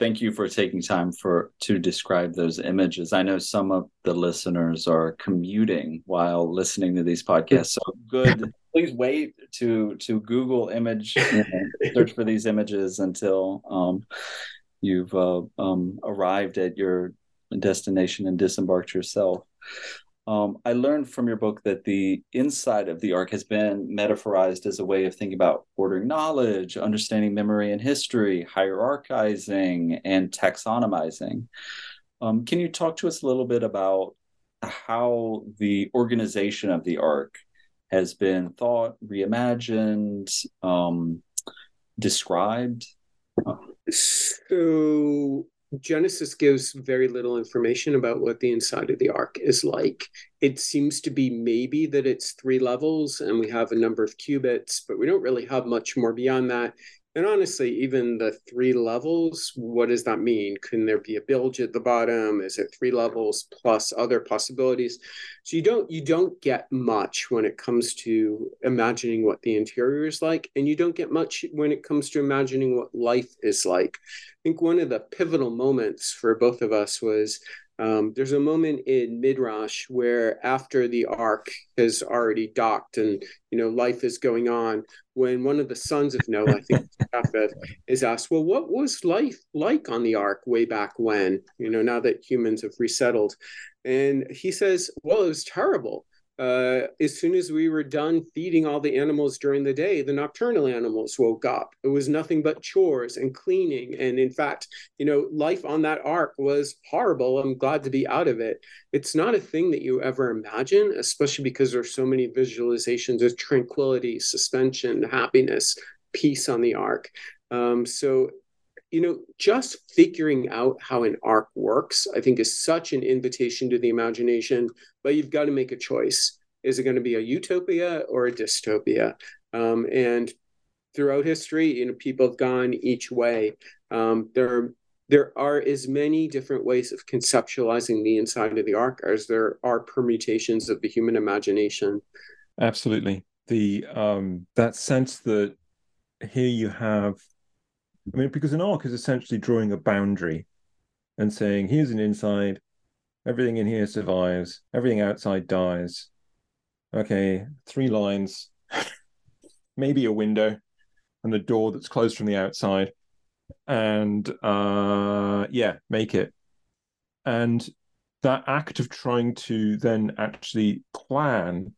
Thank you for taking time for to describe those images. I know some of the listeners are commuting while listening to these podcasts. So good. Please wait to to Google image search for these images until um, you've uh, um, arrived at your destination and disembarked yourself. Um, I learned from your book that the inside of the ark has been metaphorized as a way of thinking about ordering knowledge, understanding memory and history, hierarchizing, and taxonomizing. Um, can you talk to us a little bit about how the organization of the ark has been thought, reimagined, um, described? So Genesis gives very little information about what the inside of the ark is like. It seems to be maybe that it's three levels and we have a number of cubits, but we don't really have much more beyond that. And honestly, even the three levels, what does that mean? Can there be a bilge at the bottom? Is it three levels plus other possibilities? So you don't you don't get much when it comes to imagining what the interior is like, and you don't get much when it comes to imagining what life is like. I think one of the pivotal moments for both of us was um, there's a moment in Midrash where after the ark has already docked and you know life is going on, when one of the sons of Noah, I think Japheth, is asked, "Well, what was life like on the ark way back when? You know, now that humans have resettled," and he says, "Well, it was terrible." Uh, as soon as we were done feeding all the animals during the day, the nocturnal animals woke up. It was nothing but chores and cleaning. And in fact, you know, life on that ark was horrible. I'm glad to be out of it. It's not a thing that you ever imagine, especially because there's so many visualizations of tranquility, suspension, happiness, peace on the ark. Um, so you know, just figuring out how an ark works, I think, is such an invitation to the imagination. But you've got to make a choice. Is it going to be a utopia or a dystopia? Um, and throughout history, you know, people have gone each way. Um, there, there are as many different ways of conceptualizing the inside of the ark as there are permutations of the human imagination. Absolutely, the um, that sense that here you have I mean, because an ark is essentially drawing a boundary and saying, here's an inside, everything in here survives, everything outside dies. Okay, three lines, maybe a window, and a door that's closed from the outside. And uh, yeah, make it. And that act of trying to then actually plan,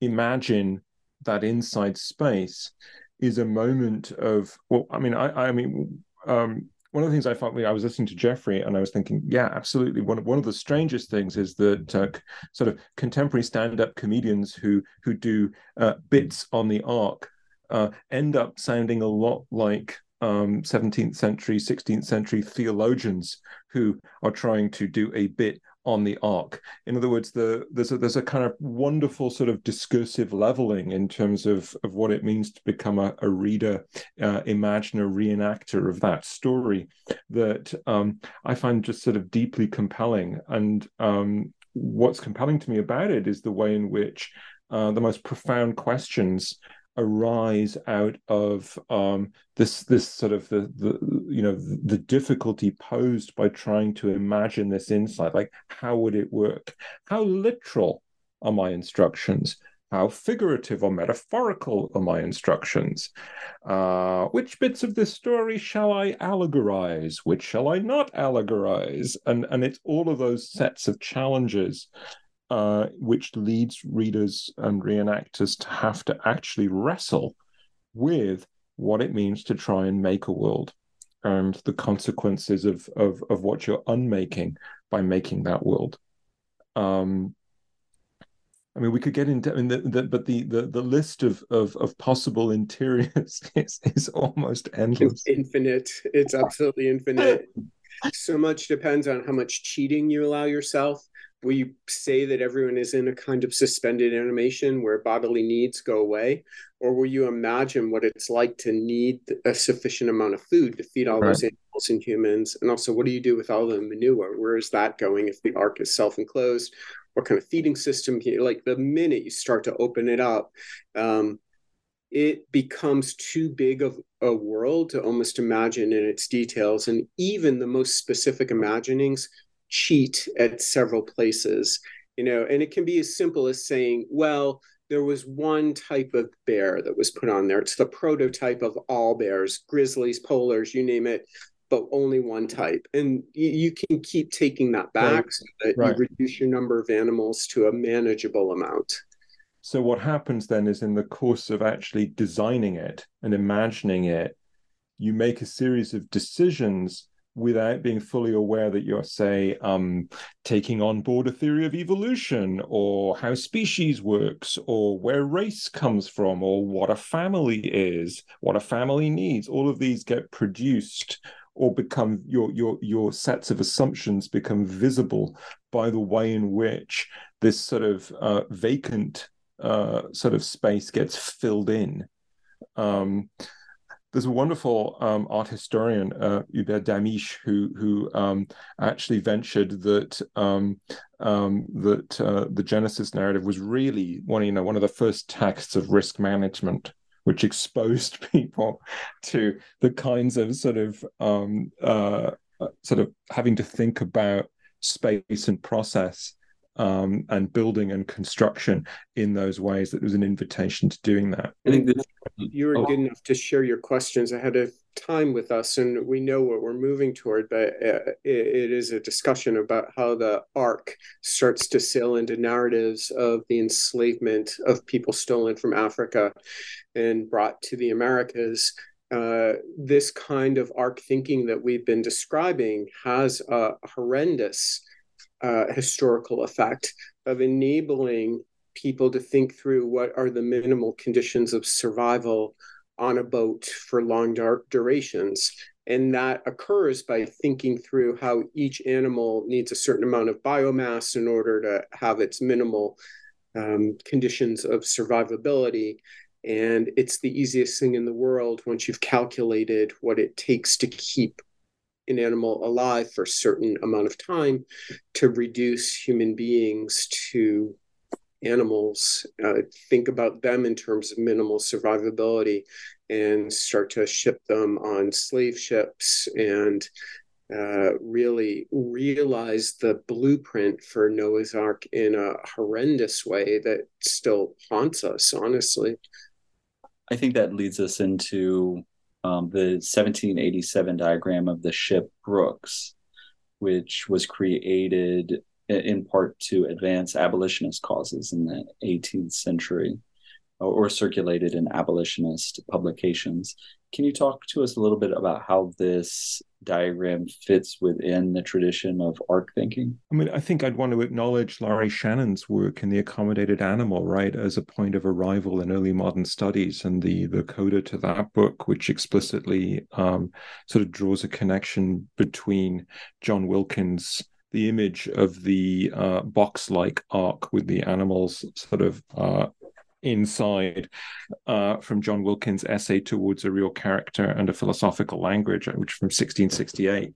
imagine that inside space is a moment of well i mean i i mean um one of the things I found, I was listening to Jeffrey and I was thinking, yeah, absolutely. One of one of the strangest things is that uh, sort of contemporary stand-up comedians who who do uh, bits on the ark uh, end up sounding a lot like um, 17th century, 16th century theologians who are trying to do a bit on the ark. In other words, the, there's a, there's a kind of wonderful sort of discursive leveling in terms of, of what it means to become a, a reader, uh, imaginer, reenactor of that story that um, I find just sort of deeply compelling. And um, what's compelling to me about it is the way in which uh, the most profound questions arise out of um, this this sort of the the you know the difficulty posed by trying to imagine this insight like how would it work? How literal are my instructions? How figurative or metaphorical are my instructions? Uh, which bits of this story shall i allegorize? Which shall i not allegorize? And and it's all of those sets of challenges uh, which leads readers and reenactors to have to actually wrestle with what it means to try and make a world and the consequences of of, of what you're unmaking by making that world. Um, I mean, we could get into, I mean, the, the, but the, the the list of of, of possible interiors is, is almost endless. It's infinite. It's absolutely infinite. so much depends on how much cheating you allow yourself will you say that everyone is in a kind of suspended animation where bodily needs go away or will you imagine what it's like to need a sufficient amount of food to feed all right. those animals and humans? And also what do you do with all the manure? Where is that going if the ark is self-enclosed? What kind of feeding system here like the minute you start to open it up um, it becomes too big of a world to almost imagine in its details. And even the most specific imaginings cheat at several places you know and it can be as simple as saying well there was one type of bear that was put on there it's the prototype of all bears grizzlies polars you name it but only one type and you, you can keep taking that back right. so that right. you reduce your number of animals to a manageable amount so what happens then is in the course of actually designing it and imagining it you make a series of decisions without being fully aware that you're, say, um, taking on board a theory of evolution or how species works or where race comes from or what a family is, what a family needs. All of these get produced or become your your your sets of assumptions become visible by the way in which this sort of uh, vacant uh, sort of space gets filled in. Um, there's a wonderful um, art historian, uh, Hubert Damisch, who who um, actually ventured that um, um, that uh, the Genesis narrative was really one you know one of the first texts of risk management, which exposed people to the kinds of sort of um, uh, uh, sort of having to think about space and process um, and building and construction in those ways that there was an invitation to doing that. I think that you were oh. good enough to share your questions ahead of time with us, and we know what we're moving toward, but uh, it is a discussion about how the ark starts to sail into narratives of the enslavement of people stolen from Africa and brought to the Americas. Uh, this kind of ark thinking that we've been describing has a horrendous uh, historical effect of enabling people to think through what are the minimal conditions of survival on a boat for long durations. And that occurs by thinking through how each animal needs a certain amount of biomass in order to have its minimal um, conditions of survivability. And it's the easiest thing in the world once you've calculated what it takes to keep an animal alive for a certain amount of time to reduce human beings to animals, uh, think about them in terms of minimal survivability, and start to ship them on slave ships and uh, really realize the blueprint for Noah's Ark in a horrendous way that still haunts us, honestly. I think that leads us into um, the 1787 diagram of the ship Brooks, which was created in part to advance abolitionist causes in the 18th century or circulated in abolitionist publications. Can you talk to us a little bit about how this diagram fits within the tradition of ark thinking? I mean, I think I'd want to acknowledge Laurie Shannon's work in The Accommodated Animal, right, as a point of arrival in early modern studies, and the the coda to that book, which explicitly um, sort of draws a connection between John Wilkins' the image of the uh, box-like ark with the animals sort of uh, inside uh, from John Wilkins' essay towards a real character and a philosophical language, which from 1668.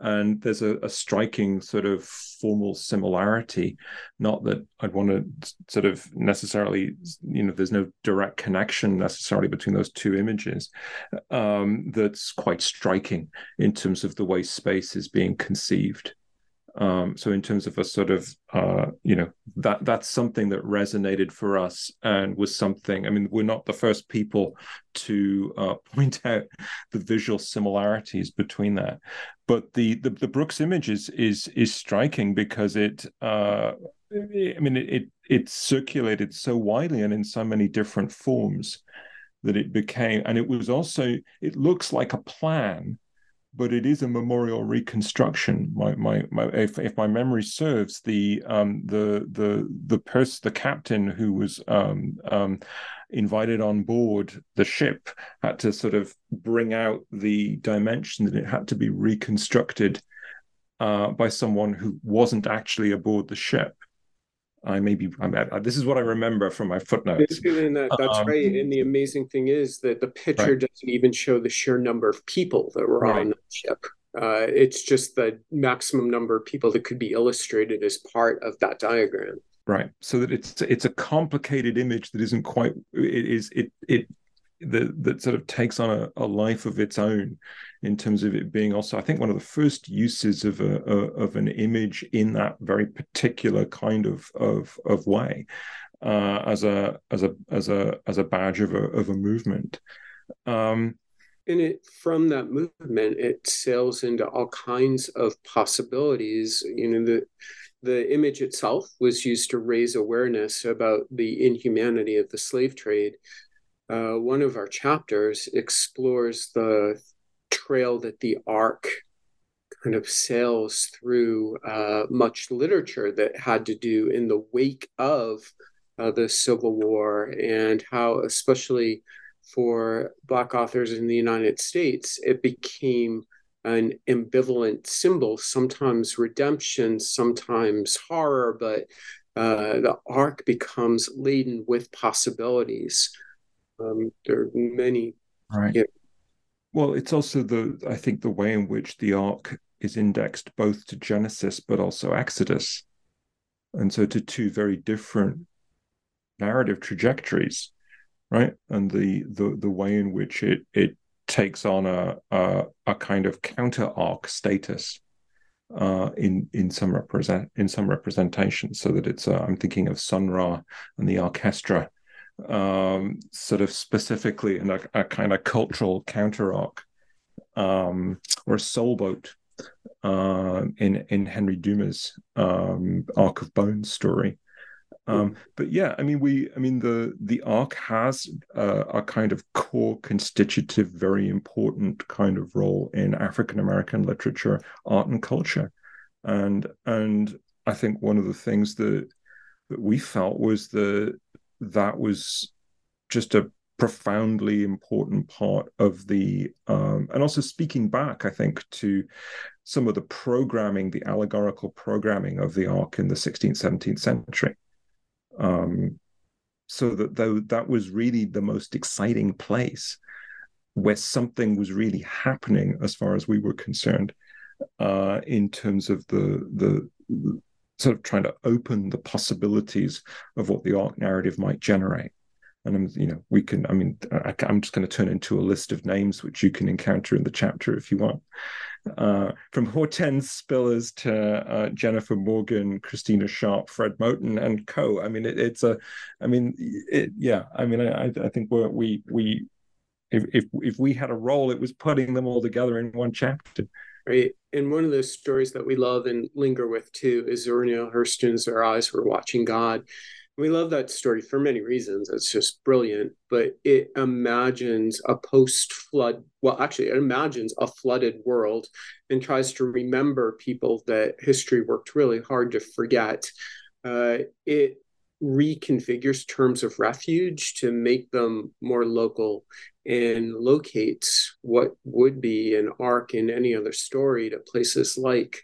And there's a, a, striking sort of formal similarity. Not that I'd want to sort of necessarily, you know, there's no direct connection necessarily between those two images. Um, that's quite striking in terms of the way space is being conceived. Um, so in terms of a sort of uh, you know that that's something that resonated for us and was something. I mean, we're not the first people to uh, point out the visual similarities between that, but the the, the Brooks image is is is striking because it. Uh, I mean, it, it it circulated so widely and in so many different forms that it became, and it was also it looks like a plan but it is a memorial reconstruction. My my, my if, if my memory serves, the um the the the the captain who was um um invited on board the ship had to sort of bring out the dimension that it had to be reconstructed uh, by someone who wasn't actually aboard the ship. I maybe I'm at, this is what I remember from my footnotes. That, that's um, right. And the amazing thing is that the picture right. doesn't even show the sheer number of people that were right. on the ship. Uh, it's just the maximum number of people that could be illustrated as part of that diagram. Right. So that it's it's a complicated image that isn't quite it is it it that that sort of takes on a, a life of its own in terms of it being also, I think, one of the first uses of a, a of an image in that very particular kind of of of way, uh, as a as a as a as a badge of a of a movement. Um, and it from that movement, it sails into all kinds of possibilities. You know, the the image itself was used to raise awareness about the inhumanity of the slave trade. Uh, one of our chapters explores the trail that the ark kind of sails through uh, much literature that had to do in the wake of uh, the Civil War and how, especially for Black authors in the United States, it became an ambivalent symbol, sometimes redemption, sometimes horror, but uh, the ark becomes laden with possibilities. Um, there are many right. Know, well, it's also the I think the way in which the ark is indexed both to Genesis but also Exodus, and so to two very different narrative trajectories, right? And the the the way in which it it takes on a a, a kind of counter ark status uh, in in some represent in some representation, so that it's uh, I'm thinking of Sun Ra and the Arkestra um, sort of specifically in a, a kind of cultural counter ark um, or a soul boat uh, in in Henry Dumas' um, Ark of Bones story. Um, but yeah, I mean, we, I mean, the the ark has uh, a kind of core constitutive, very important kind of role in African American literature, art, and culture, and and I think one of the things that that we felt was the that was just a profoundly important part of the um, and also speaking back i think to some of the programming the allegorical programming of the ark in the 16th 17th century. Um, so that though that was really the most exciting place where something was really happening as far as we were concerned uh, in terms of the the sort of trying to open the possibilities of what the ark narrative might generate. And I'm, you know, we can. I mean, I, am just going to turn into a list of names which you can encounter in the chapter if you want, uh, from Hortense Spillers to uh, Jennifer Morgan, Christina Sharpe, Fred Moten, and co. I mean, it, it's a. I mean, it, yeah. I mean, I, I think we're, we we if if if we had a role, it was putting them all together in one chapter right? And one of those stories that we love and linger with too is Zora Neale Hurston's Our Eyes Were Watching God. We love that story for many reasons. It's just brilliant, but it imagines a post flood, well, actually, it imagines a flooded world and tries to remember people that history worked really hard to forget. Uh, it reconfigures terms of refuge to make them more local and locates what would be an ark in any other story to places like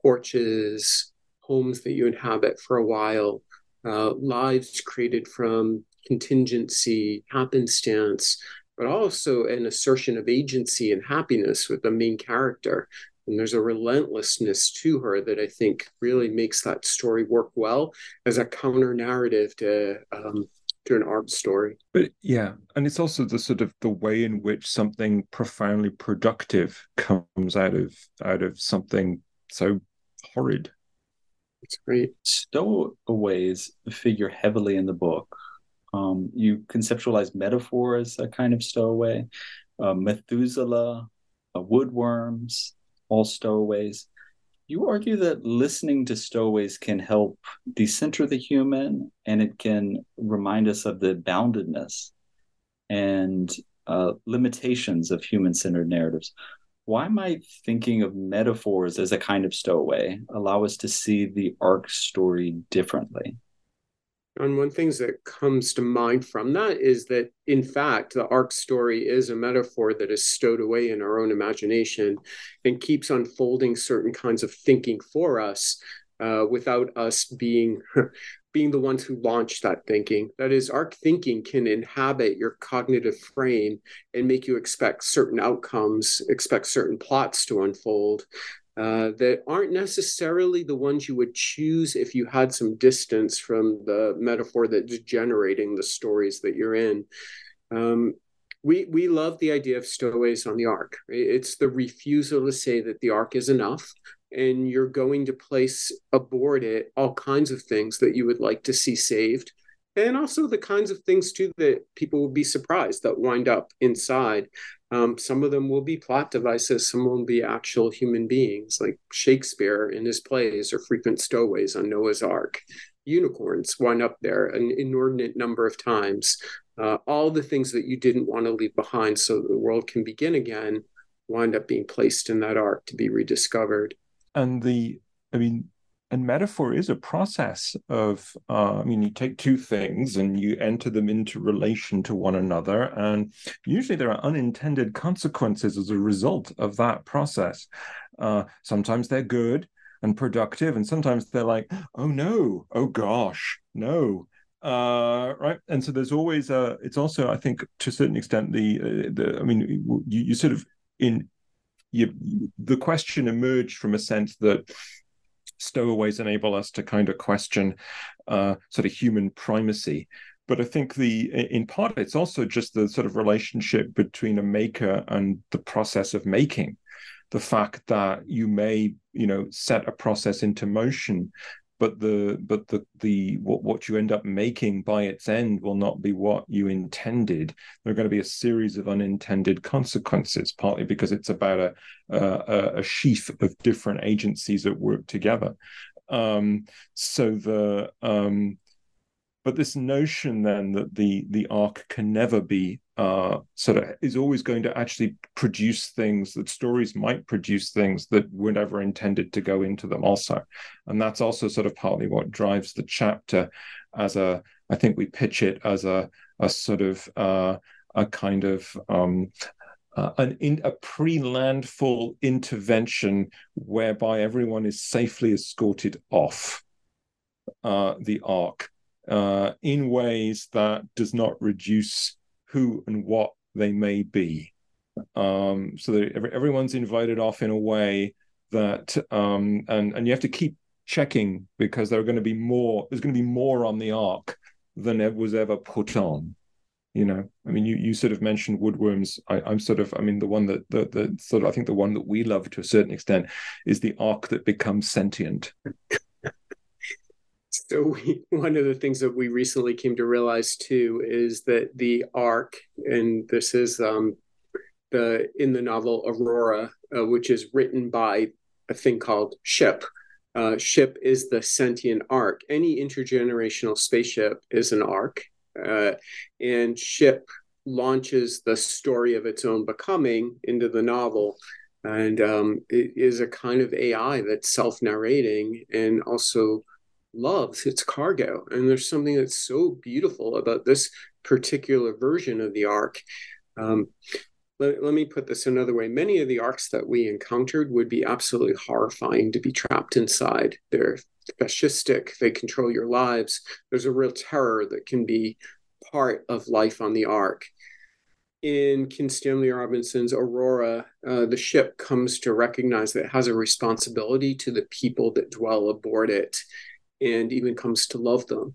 porches, homes that you inhabit for a while, uh, lives created from contingency, happenstance, but also an assertion of agency and happiness with the main character. And there's a relentlessness to her that I think really makes that story work well as a counter narrative to um, to an ark story. But yeah, and it's also the sort of the way in which something profoundly productive comes out of out of something so horrid. It's great. Stowaways figure heavily in the book. Um, you conceptualize metaphor as a kind of stowaway. Uh, Methuselah, uh, woodworms, all stowaways. You argue that listening to stowaways can help decenter the human and it can remind us of the boundedness and uh, limitations of human centered narratives. Why might thinking of metaphors as a kind of stowaway allow us to see the ark story differently? And one things that comes to mind from that is that, in fact, the ark story is a metaphor that is stowed away in our own imagination and keeps unfolding certain kinds of thinking for us uh, without us being being the ones who launch that thinking. That is, ark thinking can inhabit your cognitive frame and make you expect certain outcomes, expect certain plots to unfold uh, that aren't necessarily the ones you would choose if you had some distance from the metaphor that's generating the stories that you're in. Um, we we love the idea of stowaways on the ark. It's the refusal to say that the ark is enough, and you're going to place aboard it all kinds of things that you would like to see saved, and also the kinds of things too that people will be surprised that wind up inside um, some of them will be plot devices, some will be actual human beings, like Shakespeare in his plays or frequent stowaways on Noah's Ark. Unicorns wind up there an inordinate number of times. Uh, all the things that you didn't want to leave behind so the world can begin again wind up being placed in that ark to be rediscovered. And the, I mean, and metaphor is a process of uh, i mean you take two things and you enter them into relation to one another. And usually there are unintended consequences as a result of that process. Uh, sometimes they're good and productive and sometimes they're like oh no. Oh gosh. No. Uh, right? And so there's always a it's also i think to a certain extent the uh, the i mean you, you sort of in you, the question emerged from a sense that stowaways enable us to kind of question uh, sort of human primacy. But I think the in part it's also just the sort of relationship between a maker and the process of making. The fact that you may, you know, set a process into motion but the but the the what, what you end up making by its end will not be what you intended. There are going to be a series of unintended consequences partly because it's about a a, a sheaf of different agencies that work together. Um, so the um, but this notion then that the the ark can never be uh, sort of is always going to actually produce things that stories might produce things that were never intended to go into them also. And that's also sort of partly what drives the chapter as a i think we pitch it as a a sort of uh, a kind of um, uh, an in, a pre-landfall intervention whereby everyone is safely escorted off uh, the ark uh, in ways that does not reduce who and what they may be. Um, so that every, everyone's invited off in a way that, um, and and you have to keep checking because there are going to be more. There's going to be more on the ark than it was ever put on. You know, I mean, you you sort of mentioned woodworms. I, am sort of, I mean, the one that the the sort of, I think the one that we love to a certain extent is the ark that becomes sentient. So we, one of the things that we recently came to realize too is that the ark, and this is um, the in the novel Aurora, uh, which is written by a thing called Ship. Uh, ship is the sentient ark. Any intergenerational spaceship is an ark, uh, and Ship launches the story of its own becoming into the novel and um, it is a kind of AI that's self-narrating and also loves its cargo. And there's something that's so beautiful about this particular version of the ark. Um, let, let, me put this another way. Many of the arks that we encountered would be absolutely horrifying to be trapped inside. They're fascistic, they control your lives. There's a real terror that can be part of life on the ark. In Kim Stanley Robinson's Aurora, uh, the ship comes to recognize that it has a responsibility to the people that dwell aboard it and even comes to love them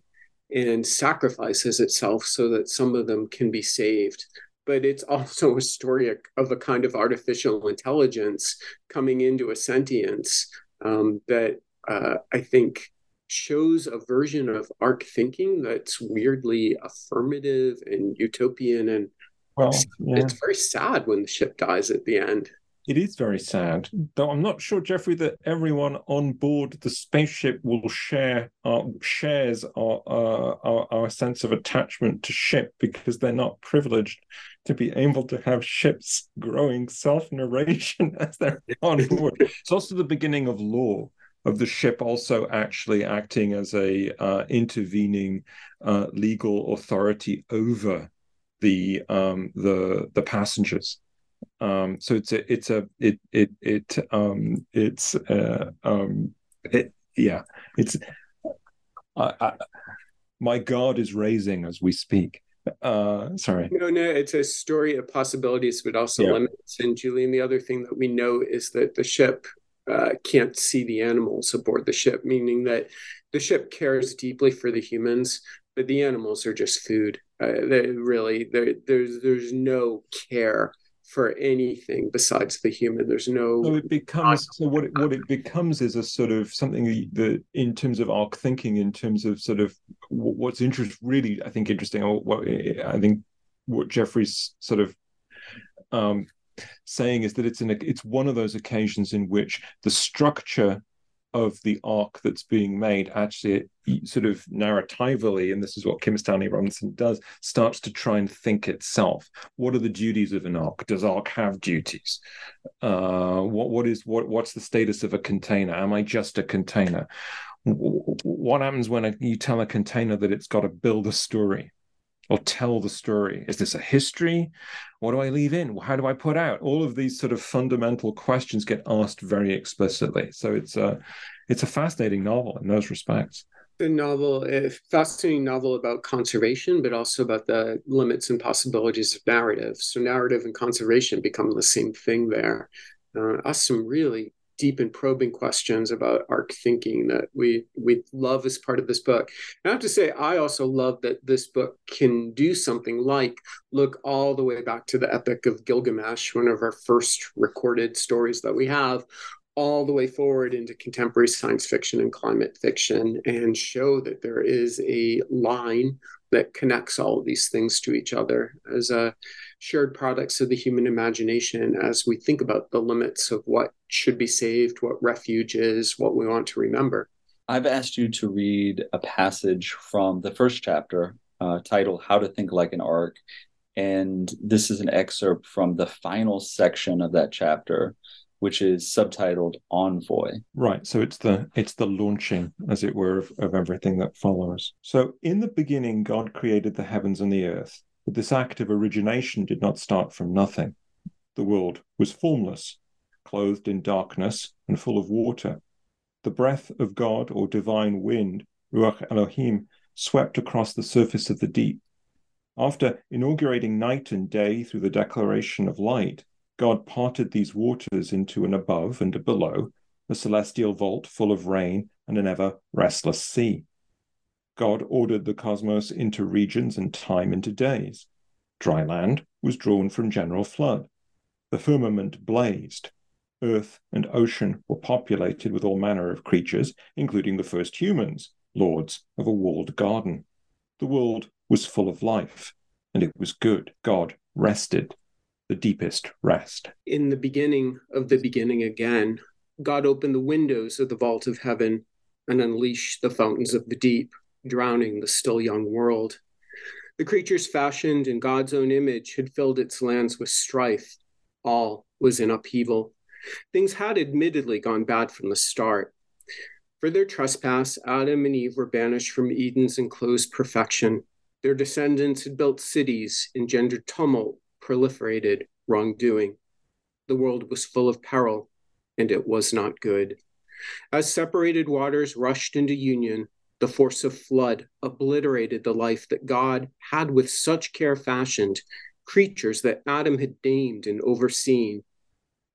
and sacrifices itself so that some of them can be saved. But it's also a story of a kind of artificial intelligence coming into a sentience um, that uh, I think shows a version of ark thinking that's weirdly affirmative and utopian and well yeah. it's very sad when the ship dies at the end it is very sad, though I'm not sure, Jeffrey, that everyone on board the spaceship will share our, shares our, uh, our, our sense of attachment to ship because they're not privileged to be able to have ships growing self narration as they're on board. it's also the beginning of law of the ship also actually acting as a uh, intervening uh, legal authority over the um, the the passengers. Um, so it's a it's a it it it um it's uh um it yeah it's I, I, my guard is raising as we speak. Uh, sorry. No, no, it's a story of possibilities, but also yeah. limits. And Julian, the other thing that we know is that the ship uh, can't see the animals aboard the ship, meaning that the ship cares deeply for the humans, but the animals are just food. Uh, they really, there's there's no care for anything besides the human. There's no. So it becomes so what it, what it becomes is a sort of something that, in terms of ark thinking, in terms of sort of what's interest really, I think interesting. Or what I think what Jeffrey's sort of um, saying is that it's in a, it's one of those occasions in which the structure of the ark that's being made actually sort of narratively and this is what kim stanley robinson does starts to try and think itself. What are the duties of an ark? Does ark have duties? Uh, what what is what what's the status of a container? Am i just a container? What happens when you tell a container that it's got to build a story or tell the story? Is this a history? What do I leave in? How do I put out? All of these sort of fundamental questions get asked very explicitly. So it's a it's a fascinating novel in those respects. The novel, a fascinating novel about conservation, but also about the limits and possibilities of narrative. So narrative and conservation become the same thing there. Uh, ask some really deep and probing questions about ark thinking that we we love as part of this book. And I have to say, I also love that this book can do something like look all the way back to the Epic of Gilgamesh, one of our first recorded stories that we have, all the way forward into contemporary science fiction and climate fiction, and show that there is a line that connects all of these things to each other as a shared products of the human imagination as we think about the limits of what should be saved, what refuge is, what we want to remember. I've asked you to read a passage from the first chapter uh, titled How to Think Like an Ark. And this is an excerpt from the final section of that chapter, which is subtitled Envoy. Right. So it's the it's the launching, as it were, of, of everything that follows. So in the beginning, God created the heavens and the earth. But this act of origination did not start from nothing. The world was formless, clothed in darkness and full of water. The breath of God or divine wind, Ruach Elohim, swept across the surface of the deep. After inaugurating night and day through the declaration of light, God parted these waters into an above and a below, a celestial vault full of rain and an ever restless sea. God ordered the cosmos into regions and time into days. Dry land was drawn from general flood. The firmament blazed. Earth and ocean were populated with all manner of creatures, including the first humans, lords of a walled garden. The world was full of life, and it was good. God rested, the deepest rest. In the beginning of the beginning again, God opened the windows of the vault of heaven and unleashed the fountains of the deep drowning the still young world. The creatures fashioned in God's own image had filled its lands with strife. All was in upheaval. Things had admittedly gone bad from the start. For their trespass, Adam and Eve were banished from Eden's enclosed perfection. Their descendants had built cities, engendered tumult, proliferated wrongdoing. The world was full of peril, and it was not good. As separated waters rushed into union, The force of flood obliterated the life that God had with such care fashioned, creatures that Adam had named and overseen.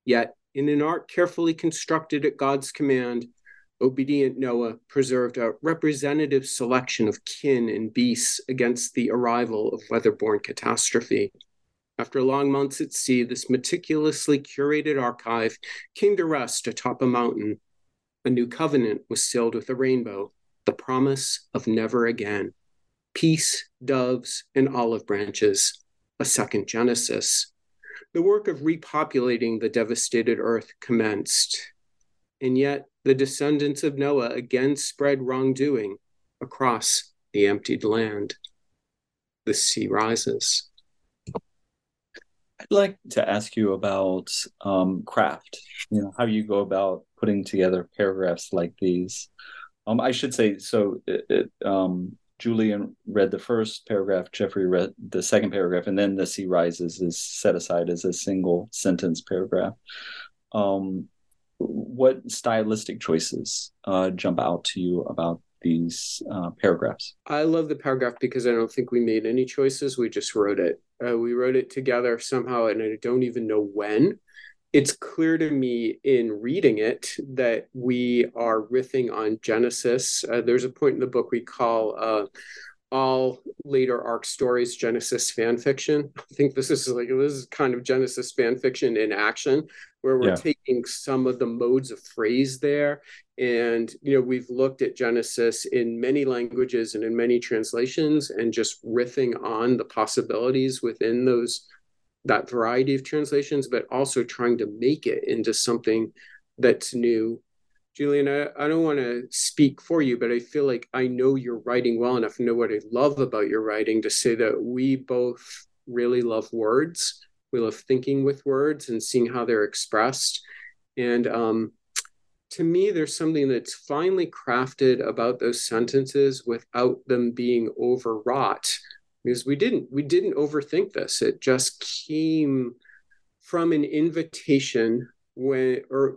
Yet, in an ark carefully constructed at God's command, obedient Noah preserved a representative selection of kin and beasts against the arrival of weather-borne catastrophe. After long months at sea, this meticulously curated archive came to rest atop a mountain. A new covenant was sealed with a rainbow, the promise of never again. Peace, doves, and olive branches, a second Genesis. The work of repopulating the devastated earth commenced. And yet, the descendants of Noah again spread wrongdoing across the emptied land. The sea rises. I'd like to ask you about um, craft. You know how you go about putting together paragraphs like these. Um, I should say so. It, it, um, Julian read the first paragraph, Jeffrey read the second paragraph, and then the sea rises is set aside as a single sentence paragraph. Um, what stylistic choices uh, jump out to you about these uh, paragraphs? I love the paragraph because I don't think we made any choices. We just wrote it. Uh, we wrote it together somehow, and I don't even know when. It's clear to me in reading it that we are riffing on Genesis. Uh, there's a point in the book we call uh, all later ark stories Genesis fan fiction. I think this is like this is kind of Genesis fan fiction in action, where we're yeah. taking some of the modes of phrase there. And you know, we've looked at Genesis in many languages and in many translations, and just riffing on the possibilities within those that variety of translations, but also trying to make it into something that's new Julian, I, I don't want to speak for you, but I feel like I know your writing well enough, know what I love about your writing to say that we both really love words. We love thinking with words and seeing how they're expressed. And um, to me, there's something that's finely crafted about those sentences without them being overwrought. Because we didn't, we didn't overthink this. It just came from an invitation when, or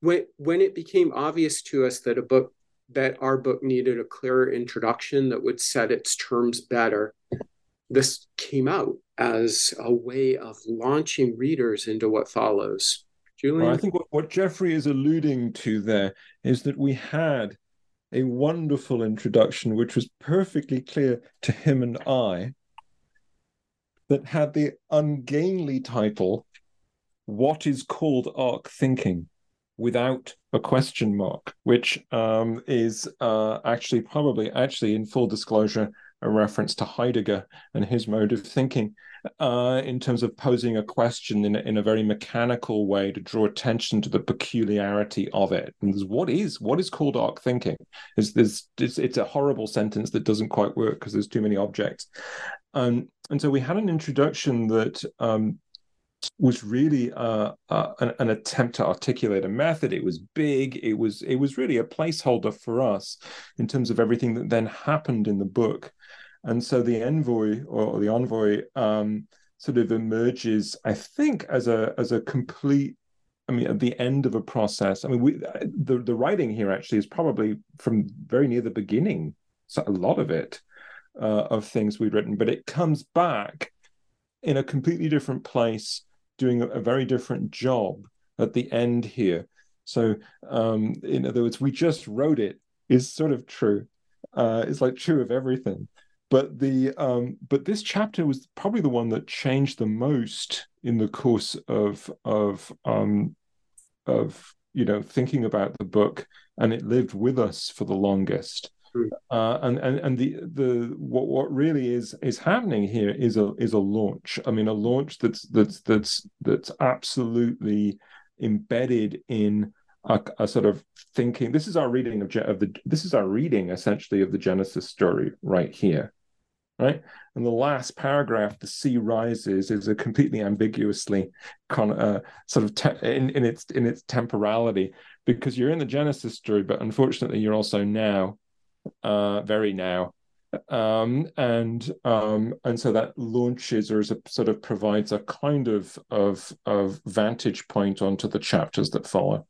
when when it became obvious to us that a book that our book needed a clearer introduction that would set its terms better this came out as a way of launching readers into what follows Julian? Well, I think what, what Jeffrey is alluding to there is that we had a wonderful introduction, which was perfectly clear to him and I, that had the ungainly title, What is Called Ark Thinking? without a question mark, which um, is uh, actually probably actually in full disclosure a reference to Heidegger and his mode of thinking uh, in terms of posing a question in a, in a very mechanical way to draw attention to the peculiarity of it. And what is what is called ark thinking? Is this it's, it's a horrible sentence that doesn't quite work because there's too many objects. Um, and so we had an introduction that um, was really uh, uh, an, an, attempt to articulate a method. It was big. It was it was really a placeholder for us in terms of everything that then happened in the book. And so the envoy or the envoy um, sort of emerges, I think, as a as a complete. I mean, at the end of a process. I mean, we the the writing here actually is probably from very near the beginning. So a lot of it uh, of things we'd written, but it comes back in a completely different place doing a, very different job at the end here. So, um, in other words, we just wrote it is sort of true. Uh, it's like true of everything. But the um, but this chapter was probably the one that changed the most in the course of of um, of you know thinking about the book, and it lived with us for the longest. Hmm. Uh, and and and the the what what really is is happening here is a is a launch. I mean, a launch that's that's that's that's absolutely embedded in a, a sort of thinking. This is our reading of, of the. This is our reading essentially of the Genesis story right here, right. And the last paragraph, the sea rises, is a completely ambiguously con, uh, sort of te- in, in its in its temporality because you're in the Genesis story, but unfortunately you're also now uh, very now. Um, and um, and so that launches or a, sort of provides a kind of of of vantage point onto the chapters that follow.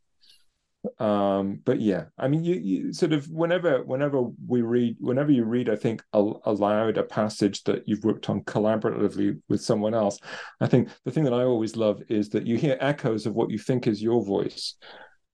Um but yeah i mean you, you sort of whenever whenever we read whenever you read i think aloud a passage that you've worked on collaboratively with someone else i think the thing that i always love is that you hear echoes of what you think is your voice.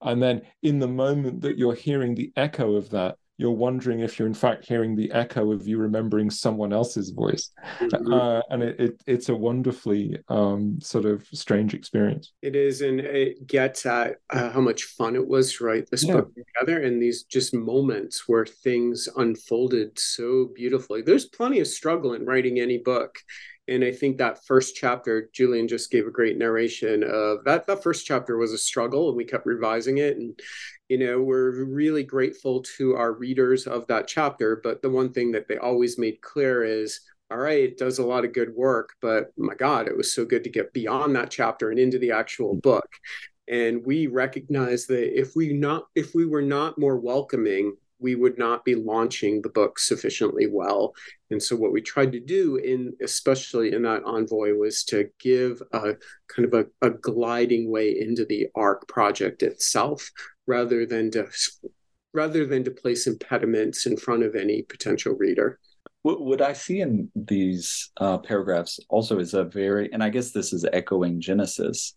And then in the moment that you're hearing the echo of that you're wondering if you're in fact hearing the echo of you remembering someone else's voice mm-hmm. uh, and it, it, it's a wonderfully um, sort of strange experience it is and it gets at uh, how much fun it was to write this yeah. book together and these just moments where things unfolded so beautifully there's plenty of struggle in writing any book and I think that first chapter, Julian just gave a great narration of that. That first chapter was a struggle, and we kept revising it. And you know, we're really grateful to our readers of that chapter. But the one thing that they always made clear is, all right, it does a lot of good work, but my God, it was so good to get beyond that chapter and into the actual book. And we recognize that if we not if we were not more welcoming we would not be launching the book sufficiently well. And so what we tried to do in especially in that envoy was to give a kind of a, a gliding way into the ARC project itself rather than to rather than to place impediments in front of any potential reader. What I see in these uh, paragraphs also is a very, and I guess this is echoing Genesis,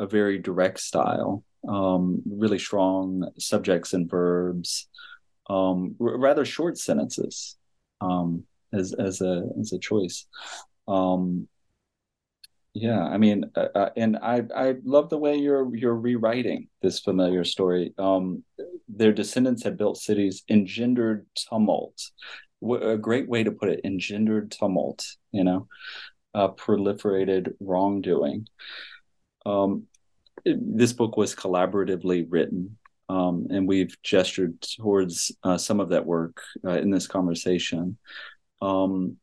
a very direct style, um, really strong subjects and verbs, um, r- rather short sentences um, as as a as a choice. Um, yeah, I mean, uh, uh, and I I love the way you're you're rewriting this familiar story. Um, their descendants had built cities, engendered tumult. a great way to put it, engendered tumult. You know, uh, proliferated wrongdoing. Um, this book was collaboratively written um, and we've gestured towards uh, some of that work uh, in this conversation. Um,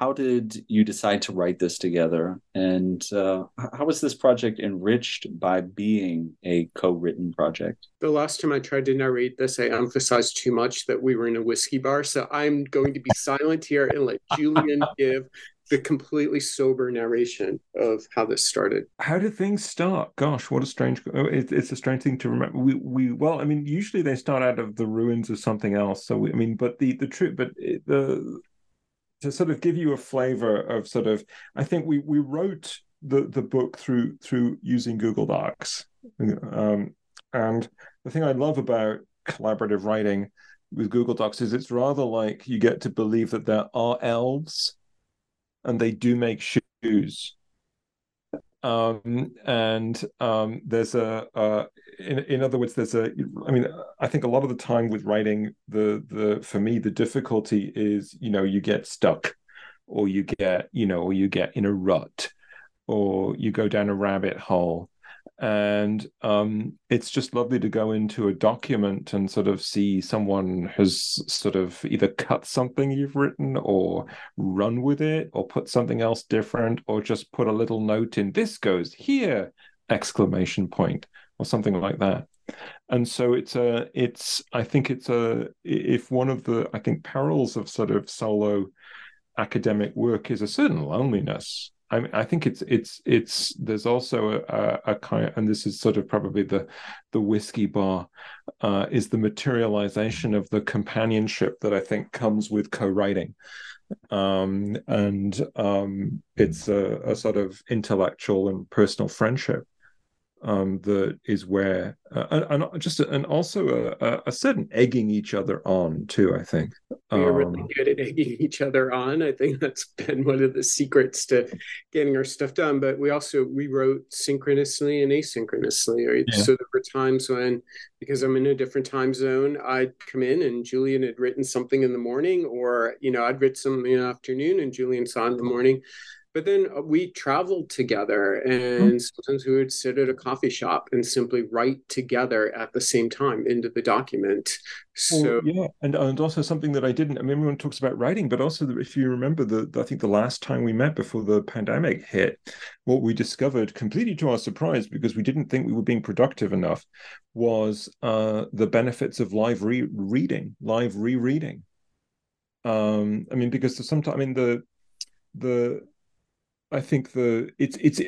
how did you decide to write this together, and uh, how was this project enriched by being a co-written project? The last time I tried to narrate this, I emphasized too much that we were in a whiskey bar, so I'm going to be silent here and let Julian give the completely sober narration of how this started. How did things start? Gosh, what a strange! Oh, it, it's a strange thing to remember. We we well, I mean, usually they start out of the ruins of something else. So we, I mean, but the the truth, but the to sort of give you a flavor of sort of, I think we we wrote the the book through through using Google Docs, um, and the thing I love about collaborative writing with Google Docs is it's rather like you get to believe that there are elves and they do make shoes. Um, and um, there's a, in, in other words, there's a, I mean, I think a lot of the time with writing, the, the, for me, the difficulty is, you know, you get stuck or you get, you know, or you get in a rut or you go down a rabbit hole and um, it's just lovely to go into a document and sort of see someone has sort of either cut something you've written or run with it or put something else different or just put a little note in this goes here! exclamation point or something like that. And so it's a it's i think it's a if one of the i think perils of sort of solo academic work is a certain loneliness I, mean, I think it's it's it's there's also a, a, kind and this is sort of probably the the whiskey bar uh, is the materialization of the companionship that I think comes with co-writing, um, and um, it's a, a, sort of intellectual and personal friendship um, that is where uh, and, just and also a, a, certain egging each other on too. I think we are really um, good at egging each other on. I think that's been one of the secrets to getting our stuff done. But we also we wrote synchronously and asynchronously. Right? Yeah. So there were times when because I'm in a different time zone, I'd come in and Julian had written something in the morning, or you know I'd written something in the afternoon and Julian saw in the morning but then uh, we traveled together and mm-hmm. sometimes we would sit at a coffee shop and simply write together at the same time into the document so yeah and, and also something that i didn't i mean everyone talks about writing but also if you remember the, the i think the last time we met before the pandemic hit what we discovered completely to our surprise because we didn't think we were being productive enough was uh, the benefits of live re- reading live rereading um i mean because sometimes i mean the the I think the it's it's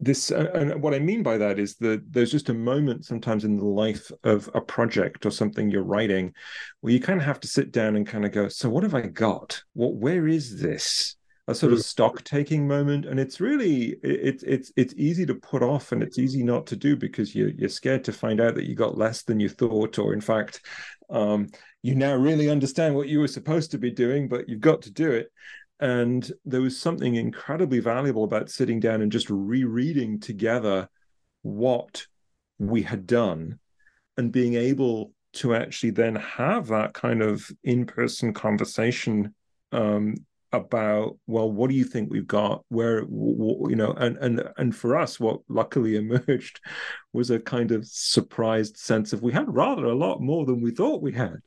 this and what i mean by that is that there's just a moment sometimes in the life of a project or something you're writing where you kind of have to sit down and kind of go so what have i got? What where is this? A sort of mm. stock taking moment. And it's really it's it's it's easy to put off and it's easy not to do because you're, you're scared to find out that you got less than you thought or in fact um, you now really understand what you were supposed to be doing but you've got to do it and there was something incredibly valuable about sitting down and just rereading together what we had done and being able to actually then have that kind of in-person conversation um, about well what do you think we've got? Where you know and and and for us what luckily emerged was a kind of surprised sense of we had rather a lot more than we thought we had.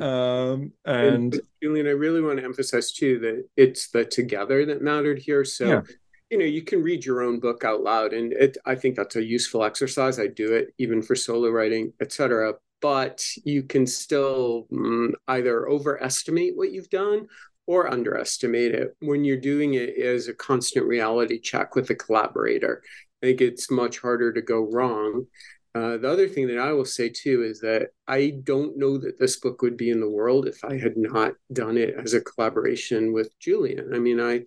Um and, and julian i really want to emphasize too that it's the together that mattered here. So yeah. you know you can read your own book out loud and it i think that's a useful exercise. I do it even for solo writing etc but you can still mm, either overestimate what you've done or underestimate it when you're doing it as a constant reality check with a collaborator. I think it's much harder to go wrong. Uh, the other thing that I will say too is that I don't know that this book would be in the world if I had not done it as a collaboration with Julian. I mean, I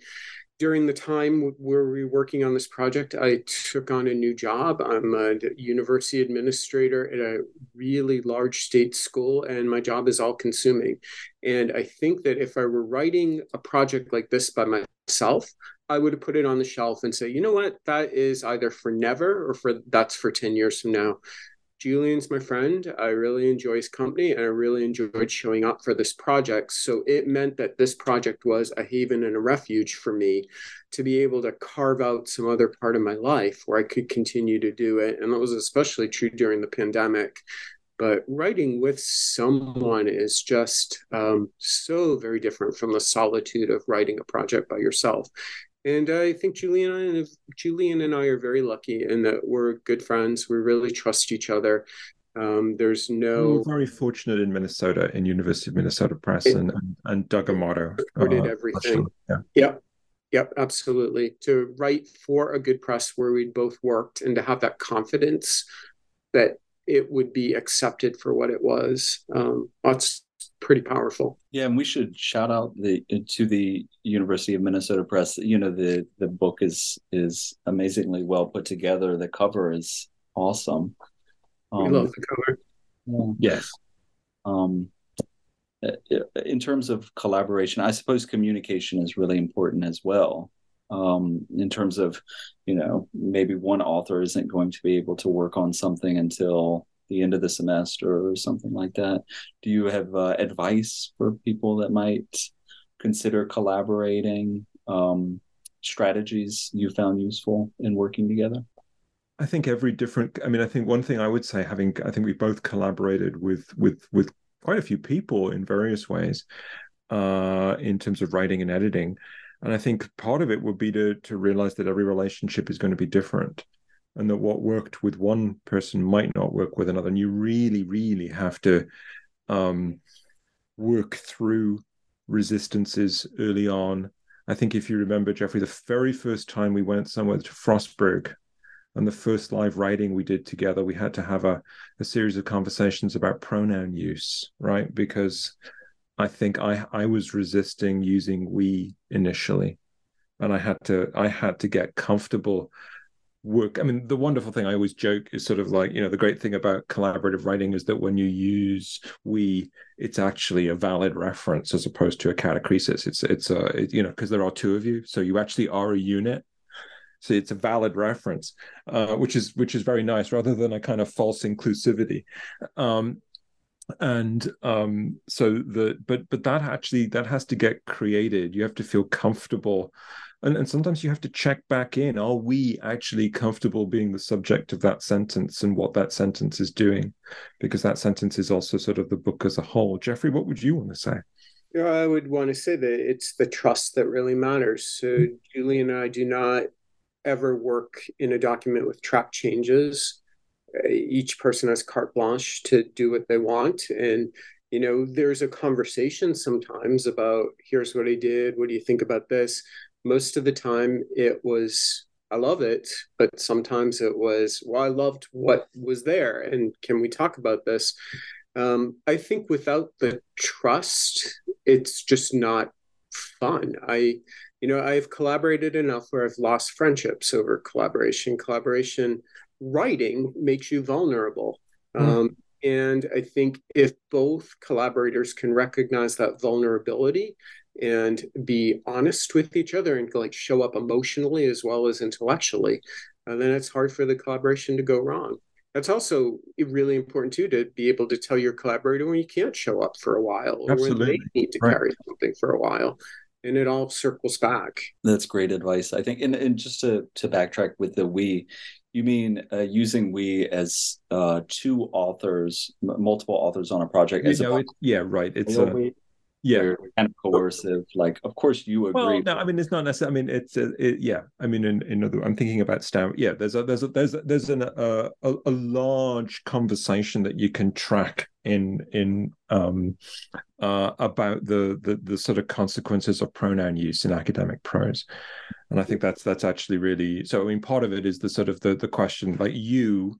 during the time where we were working on this project, I took on a new job. I'm a university administrator at a really large state school, and my job is all consuming. And I think that if I were writing a project like this by myself, I would put it on the shelf and say, you know what, that is either for never or for that's for 10 years from now. Julian's my friend. I really enjoy his company and I really enjoyed showing up for this project. So it meant that this project was a haven and a refuge for me to be able to carve out some other part of my life where I could continue to do it. And that was especially true during the pandemic. But writing with someone is just um, so very different from the solitude of writing a project by yourself. And I think Julian and Julian and I are very lucky in that we're good friends. We really trust each other. Um, there's no we're very fortunate in Minnesota in University of Minnesota Press it, and, and Doug Armato. Supported uh, everything. Yeah. Yep. Yep, absolutely. To write for a good press where we'd both worked and to have that confidence that it would be accepted for what it was. Um, pretty powerful. Yeah, and we should shout out the to the University of Minnesota Press. You know, the the book is is amazingly well put together. The cover is awesome. Um, love the cover. Yeah. Yes. Um, in terms of collaboration, I suppose communication is really important as well. Um, in terms of, you know, maybe one author isn't going to be able to work on something until the end of the semester or something like that. Do you have uh, advice for people that might consider collaborating? Um, strategies you found useful in working together? I think every different. I mean, I think one thing I would say, having I think we both collaborated with with with quite a few people in various ways, uh, in terms of writing and editing, and I think part of it would be to to realize that every relationship is going to be different and that what worked with one person might not work with another. And you really really have to um, work through resistances early on. I think if you remember jeffrey the very first time we went somewhere to frostburg and the first live writing we did together we had to have a, a series of conversations about pronoun use right? Because i think i i was resisting using we initially. And i had to i had to get comfortable work. I mean, the wonderful thing I always joke is sort of like, you know, the great thing about collaborative writing is that when you use we, it's actually a valid reference as opposed to a catachresis. It's, it's a, it, you know, because there are two of you. So you actually are a unit. So it's a valid reference, uh, which is which is very nice, rather than a kind of false inclusivity. Um, and um, so the but but that actually that has to get created. You have to feel comfortable. And, and sometimes you have to check back in. Are we actually comfortable being the subject of that sentence and what that sentence is doing? Because that sentence is also sort of the book as a whole. Jeffrey what would you want to say? Yeah i would want to say that it's the trust that really matters. So mm-hmm. julie and i do not ever work in a document with track changes each person has carte blanche to do what they want and you know there's a conversation sometimes about here's what i did what do you think about this most of the time it was I love it, but sometimes it was, well, I loved what was there. And can we talk about this? Um, I think without the trust, it's just not fun. I, you know, I've collaborated enough where I've lost friendships over collaboration. Collaboration writing makes you vulnerable. Mm. Um, and I think if both collaborators can recognize that vulnerability and be honest with each other and like show up emotionally as well as intellectually, uh, then it's hard for the collaboration to go wrong. That's also really important too to be able to tell your collaborator when you can't show up for a while or Absolutely. when they need to right. carry something for a while and it all circles back. That's great advice, I think. And, and just to, to backtrack with the we, you mean uh, using we as uh, two authors, m- multiple authors on a project? As know, a it, yeah, right. It's a, we, yeah, kind of coercive. Like, of course, you agree. Well, no, I mean, it's not necessarily. I mean, it's a, it, yeah. I mean, in, in other, I'm thinking about Stan. Yeah, there's a there's a there's a, there's an, uh, a a large conversation that you can track in in um uh about the the the sort of consequences of pronoun use in academic prose and i think that's that's actually really so i mean part of it is the sort of the the question like you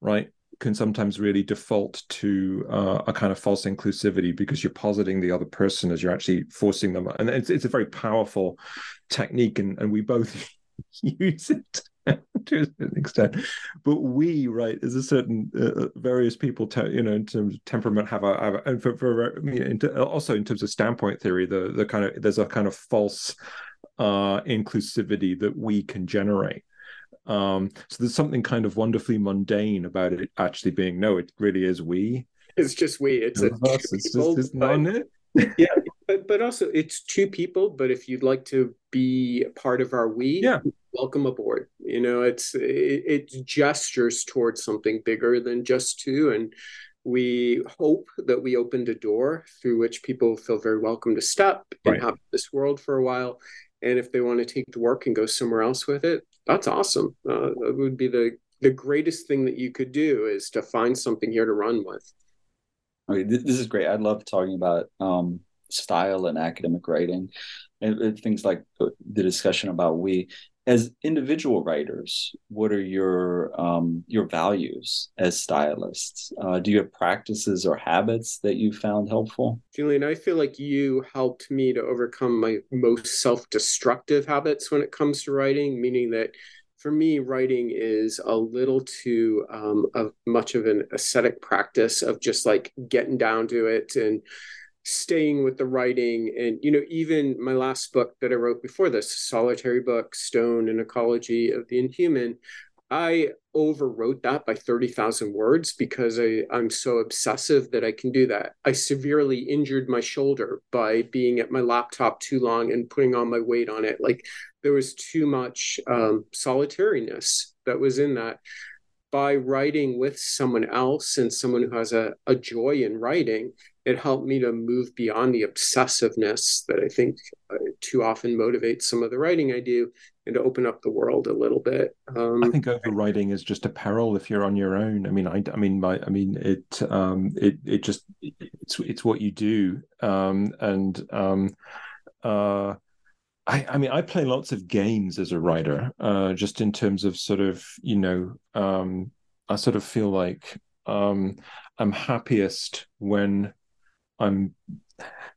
right can sometimes really default to uh, a kind of false inclusivity because you're positing the other person as you're actually forcing them. And it's, it's a very powerful technique and, and we both use it to an extent. But we right is a certain uh, uh various people te- you know in terms of temperament have a, have a and for, for mean, in also in terms of standpoint theory the the kind of there's a kind of false uh inclusivity that we can generate. Um so there's something kind of wonderfully mundane about it actually being no it really is we. It's just we. It's, a it's just it's not it. yeah but but also it's two people but if you'd like to be part of our we yeah. welcome aboard. You know it's it, it gestures towards something bigger than just two and we hope that we opened a door through which people feel very welcome to step and right. have this world for a while and if they want to take the work and go somewhere else with it that's awesome. Uh, would be the the greatest thing that you could do is to find something here to run with. Okay this is great. I love talking about um, style and academic writing and, and things like the discussion about we as individual writers, what are your um, your values as stylists? Uh, do you have practices or habits that you found helpful? Julian, I feel like you helped me to overcome my most self-destructive habits when it comes to writing, meaning that for me, writing is a little too um, of much of an ascetic practice of just like getting down to it and staying with the writing. And you know even my last book that i wrote before this solitary book stone and ecology of the inhuman i overwrote that by 30,000 words because I, i'm so obsessive that i can do that. I severely injured my shoulder by being at my laptop too long and putting all my weight on it. Like there was too much um, solitariness that was in that. By writing with someone else and someone who has a, a joy in writing it helped me to move beyond the obsessiveness that I think uh, too often motivates some of the writing I do and to open up the world a little bit. Um, I think overwriting is just a peril if you're on your own. I mean, I, I mean, my, I mean, it, um, it, it just, it's, it's what you do. Um, and, um, uh, I, I mean, I play lots of games as a writer, uh, just in terms of sort of, you know, um, I sort of feel like um, I'm happiest when I'm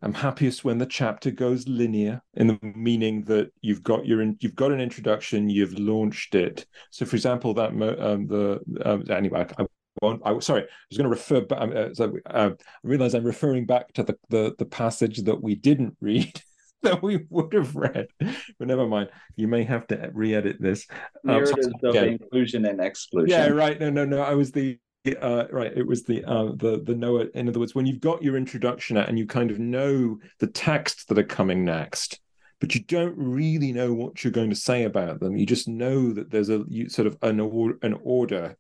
I'm happiest when the chapter goes linear in the meaning that you've got your you've got an introduction, you've launched it. So, for example, that um, the um, anyway, I, I won't. I, sorry, I was going to refer back. Um, uh, so uh, I realize I'm referring back to the, the the passage that we didn't read. that we would have read, but never mind. You may have to re-edit this. Um, so, of yeah. inclusion and exclusion. Yeah, right. No, no, no. I was the uh, right it was the uh, the the Noah in other words when you've got your introduction and you kind of know the texts that are coming next but you don't really know what you're going to say about them you just know that there's a you, sort of an, or, an order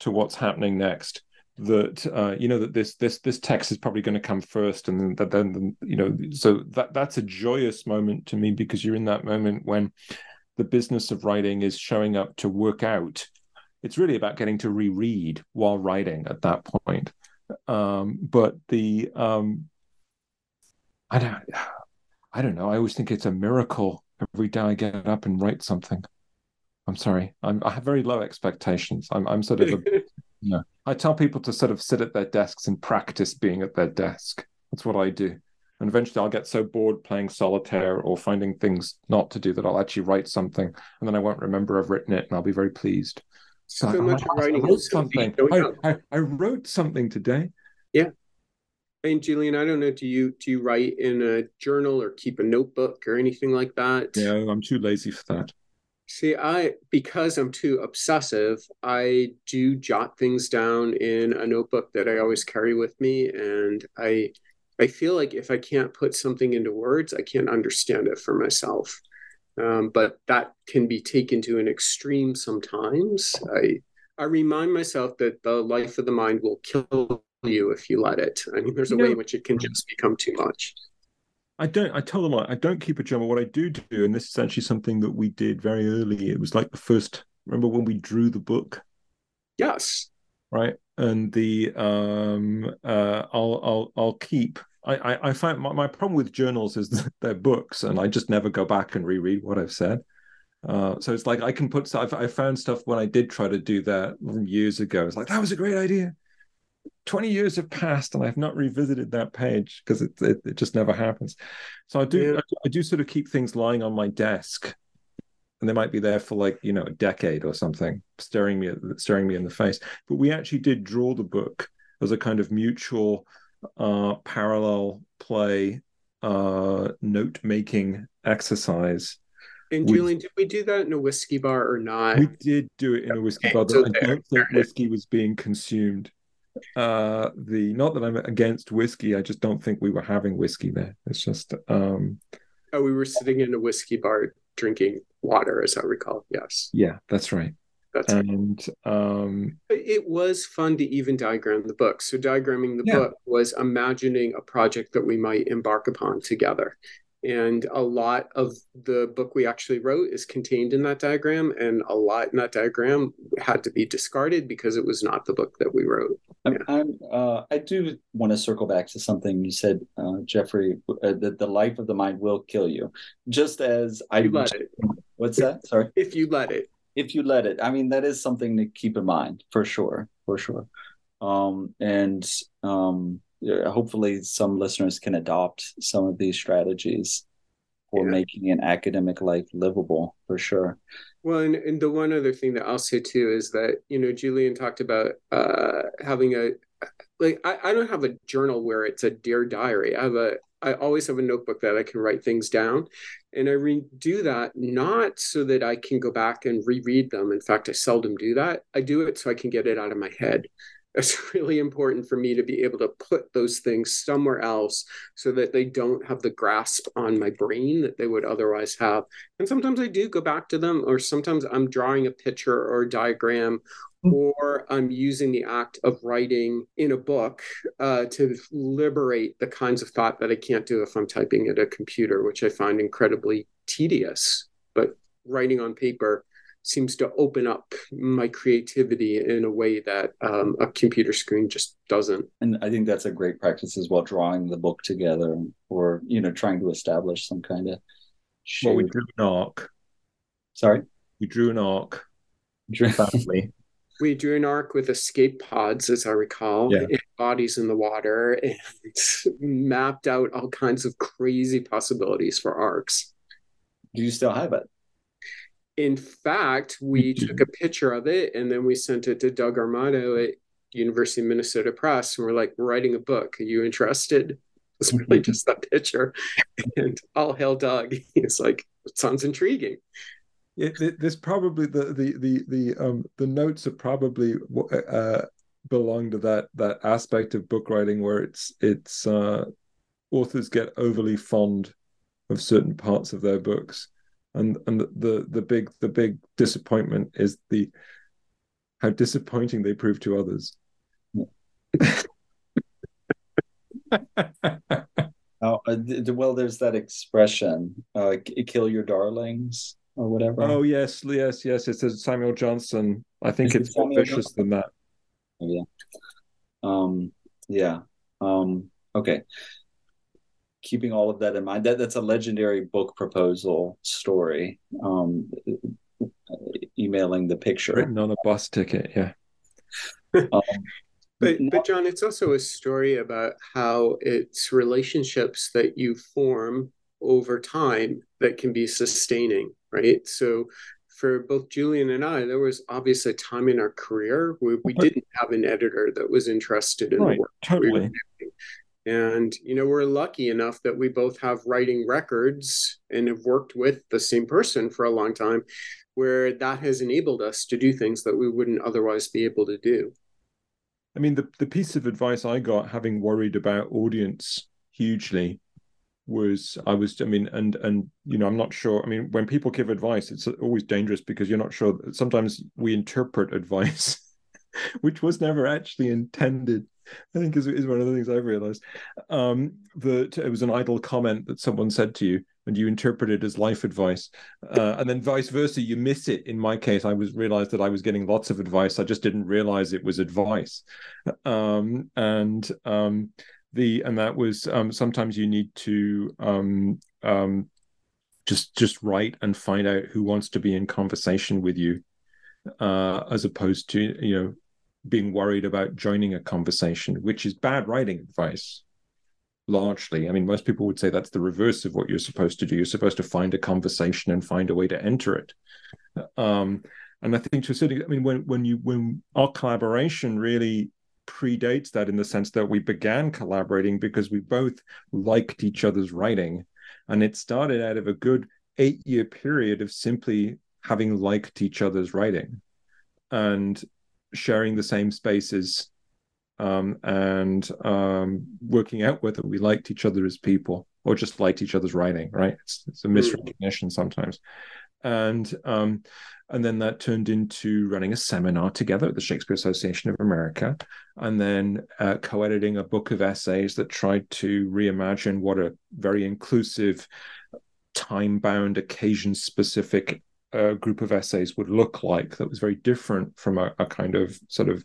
to what's happening next that uh, you know that this this this text is probably going to come first and then then you know so that that's a joyous moment to me because you're in that moment when the business of writing is showing up to work out it's really about getting to reread while writing at that point. Um, but the um, I don't I don't know. I always think it's a miracle every day I get up and write something. I'm sorry. I'm, I have very low expectations. I'm, I'm sort of, a, you know, I tell people to sort of sit at their desks and practice being at their desk. That's what I do. And eventually I'll get so bored playing solitaire or finding things not to do that I'll actually write something and then I won't remember I've written it and I'll be very pleased. So, So much I, I wrote something. I. I, I wrote something today. Yeah. And Julian, I don't know, do you do you write in a journal or keep a notebook or anything like that? No, I'm too lazy for that. See, I because I'm too obsessive, I do jot things down in a notebook that I always carry with me, and I I feel like if I can't put something into words, I can't understand it for myself. Um, but that can be taken to an extreme sometimes. I I remind myself that the life of the mind will kill you if you let it. I mean, there's a You way in which it can just become too much. I don't. I tell them I don't keep a journal. What I do do, and this is actually something that we did very early. It was like the first. Remember when we drew the book, Yes. right? And the um, uh, I'll I'll I'll keep. I I, I find my, my problem with journals is that they're books, and I just never go back and reread what I've said. Uh, so it's like I can put. I've, I found stuff when I did try to do that years ago. It's like that was a great idea. 20 years have passed and I've not revisited that page because it, it, it just never happens. So I do Yeah. I, I do sort of keep things lying on my desk and they might be there for like, you know, a decade or something, staring me at, staring me in the face. But we actually did draw the book as a kind of mutual uh parallel play uh note making exercise. And We- Julian, did we do that in a whiskey bar or not? We did do it in a whiskey Okay, bar. so I there- don't think whiskey was being consumed. Uh, the not that I'm against whiskey, I just don't think we were having whiskey there. It's just um, Oh, we were sitting in a whiskey bar drinking water, as I recall. Yes, yeah, that's right. That's And um, it was fun to even diagram the book. So diagramming the Yeah. book was imagining a project that we might embark upon together. And a lot of the book we actually wrote is contained in that diagram, and a lot in that diagram had to be discarded because it was not the book that we wrote. I'm, I'm uh, I do want to circle back to something you said, uh, Jeffrey, uh, that the life of the mind will kill you. Just as I, You let it. what's that? Sorry. If you let it. If you let it i mean that is something to keep in mind for sure for sure um and um hopefully some listeners can adopt some of these strategies for Yeah. making an academic life livable for sure Well, and, and the one other thing that I'll say too is that, you know, Julian talked about uh, having a, like, I, I don't have a journal where it's a dear diary. I have a, I always have a notebook that I can write things down. And I redo that not so that I can go back and reread them. In fact, I seldom do that. I do it so I can get it out of my head. It's really important for me to be able to put those things somewhere else so that they don't have the grasp on my brain that they would otherwise have. And sometimes I do go back to them, or sometimes I'm drawing a picture or a diagram, or I'm using the act of writing in a book uh, to liberate the kinds of thought that I can't do if I'm typing at a computer, which I find incredibly tedious. But writing on paper seems to open up my creativity in a way that um, a computer screen just doesn't. and i think that's a great practice as well drawing the book together or you know trying to establish some kind of well, we drew an ark. sorry We drew an ark. Family. We drew an ark with escape pods, as I recall, Yeah. and bodies in the water, and mapped out all kinds of crazy possibilities for arks. do you still have it In fact, we took a picture of it and then we sent it to Doug Armato at University of Minnesota Press, and we're like, "We're writing a book. Are you interested?" It's really just that picture, and all hail Doug. He's like, "It sounds intriguing." It, it, this probably the the the the um the notes are probably uh belong to that that aspect of book writing where it's it's uh authors get overly fond of certain parts of their books. And and the the, the big the big disappointment is the how disappointing they prove to others. Oh uh, well there's that expression uh kill your darlings or whatever. Oh yes yes yes. It says samuel johnson. I think Is it it's more Samuel vicious than that. Yeah. Um yeah. Um okay. Keeping all of that in mind that that's a legendary book proposal story um emailing the picture. Written on a bus ticket. Yeah. um, but but John, it's also a story about how it's relationships that you form over time that can be sustaining, right? So for both Julian and I, there was obviously a time in our career where we didn't have an editor that was interested in right, the work. Totally. We and you know, we're lucky enough that we both have writing records and have worked with the same person for a long time, where that has enabled us to do things that we wouldn't otherwise be able to do. I mean, the, the piece of advice I got, having worried about audience hugely, was I was I mean and and you know I'm not sure I mean when people give advice it's always dangerous because you're not sure sometimes we interpret advice which was never actually intended I think is, is one of the things I've realized. Um that it was an idle comment that someone said to you and you interpret it as life advice uh, and then vice versa you miss it. In my case I was realized that I was getting lots of advice I just didn't realize it was advice. Um and um the and that was um, sometimes you need to um, um, just just write and find out who wants to be in conversation with you, uh, as opposed to you know being worried about joining a conversation, which is bad writing advice. Largely, I mean, most people would say that's the reverse of what you're supposed to do. You're supposed to find a conversation and find a way to enter it. Um, and I think to a certain, I mean, when when you when our collaboration really predates that in the sense that we began collaborating because we both liked each other's writing. And it started out of a good eight year period of simply having liked each other's writing and sharing the same spaces um, and um, working out whether we liked each other as people or just liked each other's writing, right? It's, it's a misrecognition sometimes. And um, and then that turned into running a seminar together at the Shakespeare Association of America, and then uh, co editing a book of essays that tried to reimagine what a very inclusive, time bound, occasion specific uh, group of essays would look like that was very different from a, a kind of sort of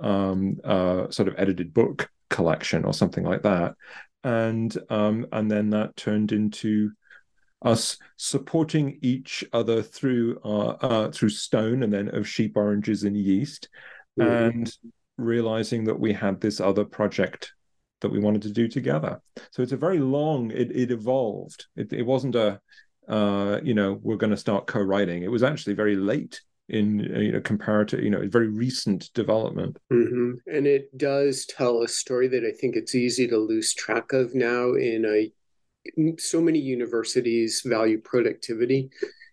um, uh, sort of edited book collection or something like that. And um, and then that turned into us supporting each other through uh, uh, through stone and then of sheep oranges and yeast mm-hmm. and realizing that we had this other project that we wanted to do together so it's a very long it, it evolved it, it wasn't a uh, you know we're going to start co-writing it was actually very late in you know comparative you know very recent development mm-hmm. and it does tell a story that i think it's easy to lose track of now in a so many universities value productivity.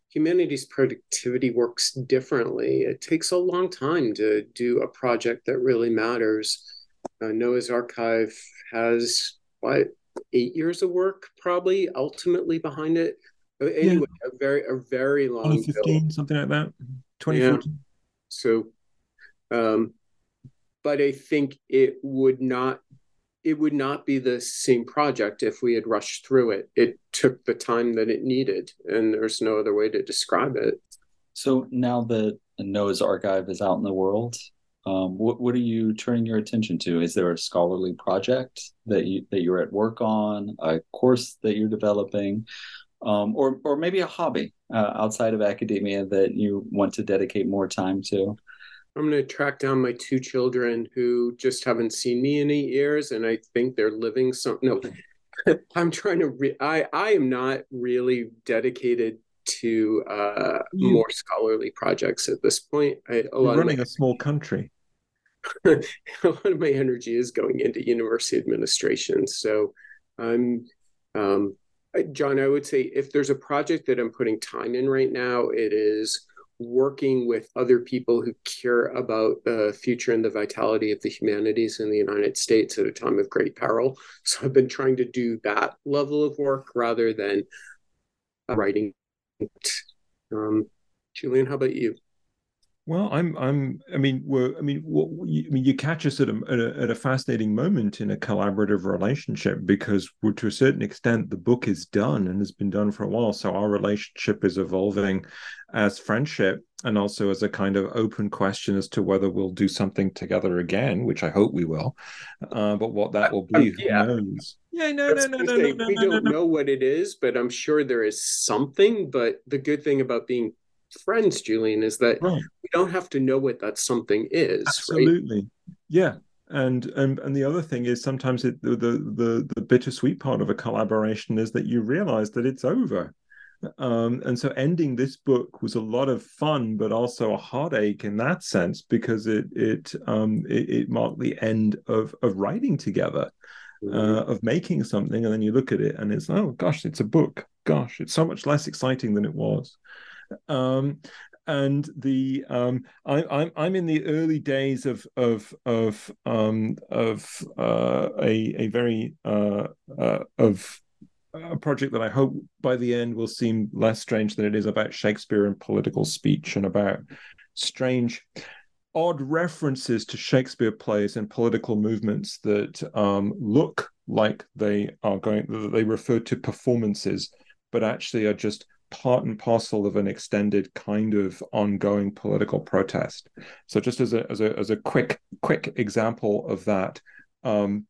Humanities productivity works differently. It takes a long time to do a project that really matters. Uh, Noah's Arkive has what eight years of work probably ultimately behind it. Anyway, yeah. a very a very long 2015, something like that. 2014. Yeah. So um but I think it would not it would not be the same project if we had rushed through it. It took the time that it needed, and there's no other way to describe it. So now that Noah's Arkive is out in the world, um, what what are you turning your attention to? Is there a scholarly project that you that you're at work on, a course that you're developing, um, or or maybe a hobby uh, outside of academia that you want to dedicate more time to? I'm going to track down my two children who just haven't seen me in eight years, and I think they're living some. No, I'm trying to. Re- I I am not really dedicated to uh, more scholarly projects at this point. I, a You're running my, a small country. a lot of my energy is going into university administration, so I'm. Um, John, I would say if there's a project that I'm putting time in right now, it is working with other people who care about the future and the vitality of the humanities in the United States at a time of great peril. So I've been trying to do that level of work rather than writing. Um, Julian, how about you? Well, I'm, I'm, I mean, we're, I mean, what, I mean, you catch us at a, at a, at a fascinating moment in a collaborative relationship because, to a certain extent, the book is done and has been done for a while. So our relationship is evolving as friendship and also as a kind of open question as to whether we'll do something together again, which I hope we will. Uh, but what that will be, yeah. who knows? Yeah, no, no, no, no, no, no, We no, don't no. know what it is, but I'm sure there is something. But the good thing about being friends, Julian, is that right. we don't have to know what that something is. Absolutely. Right? Yeah. And, and and the other thing is sometimes it, the, the the bittersweet part of a collaboration is that you realize that it's over. Um, and so ending this book was a lot of fun, but also a heartache in that sense because it it um, it, it marked the end of of writing together. Mm-hmm. Uh, of making something, and then you look at it, and it's oh gosh, it's a book. Gosh, it's so much less exciting than it was. Um, and the um, I, I'm I'm in the early days of of of um, of uh, a a very uh, uh, of a project that I hope by the end will seem less strange than it is about Shakespeare and political speech and about strange odd references to Shakespeare plays and political movements that um, look like they are going that they refer to performances, but actually are just part and parcel of an extended kind of ongoing political protest. So just as a as a as a quick quick example of that, um,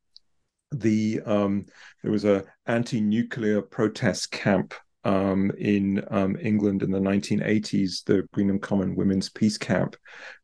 the um, there was a anti-nuclear protest camp um, in um, England in the 1980s, the Greenham Common Women's Peace Camp,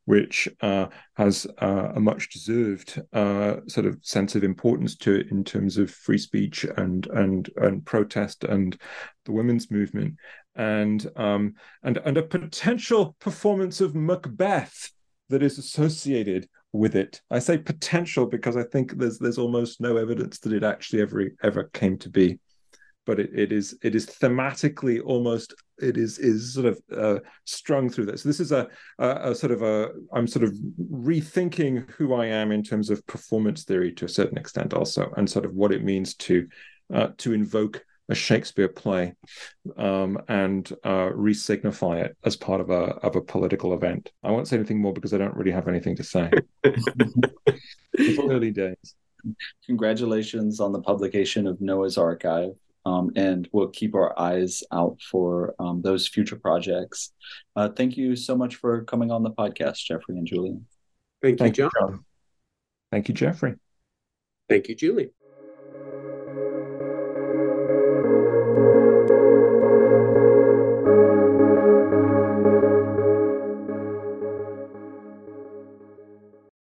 which uh, has uh, a much deserved uh, sort of sense of importance to it in terms of free speech and and and protest and the women's movement, and um, and and a potential performance of Macbeth that is associated with it. I say potential because I think there's there's almost no evidence that it actually ever ever came to be but it, it is it is thematically almost it is is sort of uh, strung through this. This is a, a, a, sort of a I'm sort of rethinking who I am in terms of performance theory to a certain extent also, and sort of what it means to uh, to invoke a Shakespeare play um, and uh, re-signify it as part of a of a political event. I won't say anything more because I don't really have anything to say. it's early days. Congratulations on the publication of Noah's Arkive um, and we'll keep our eyes out for um, those future projects. Uh, thank you so much for coming on the podcast, Jeffrey and Julian. Thank you, John. John. Thank you, Jeffrey. Thank you, Julie.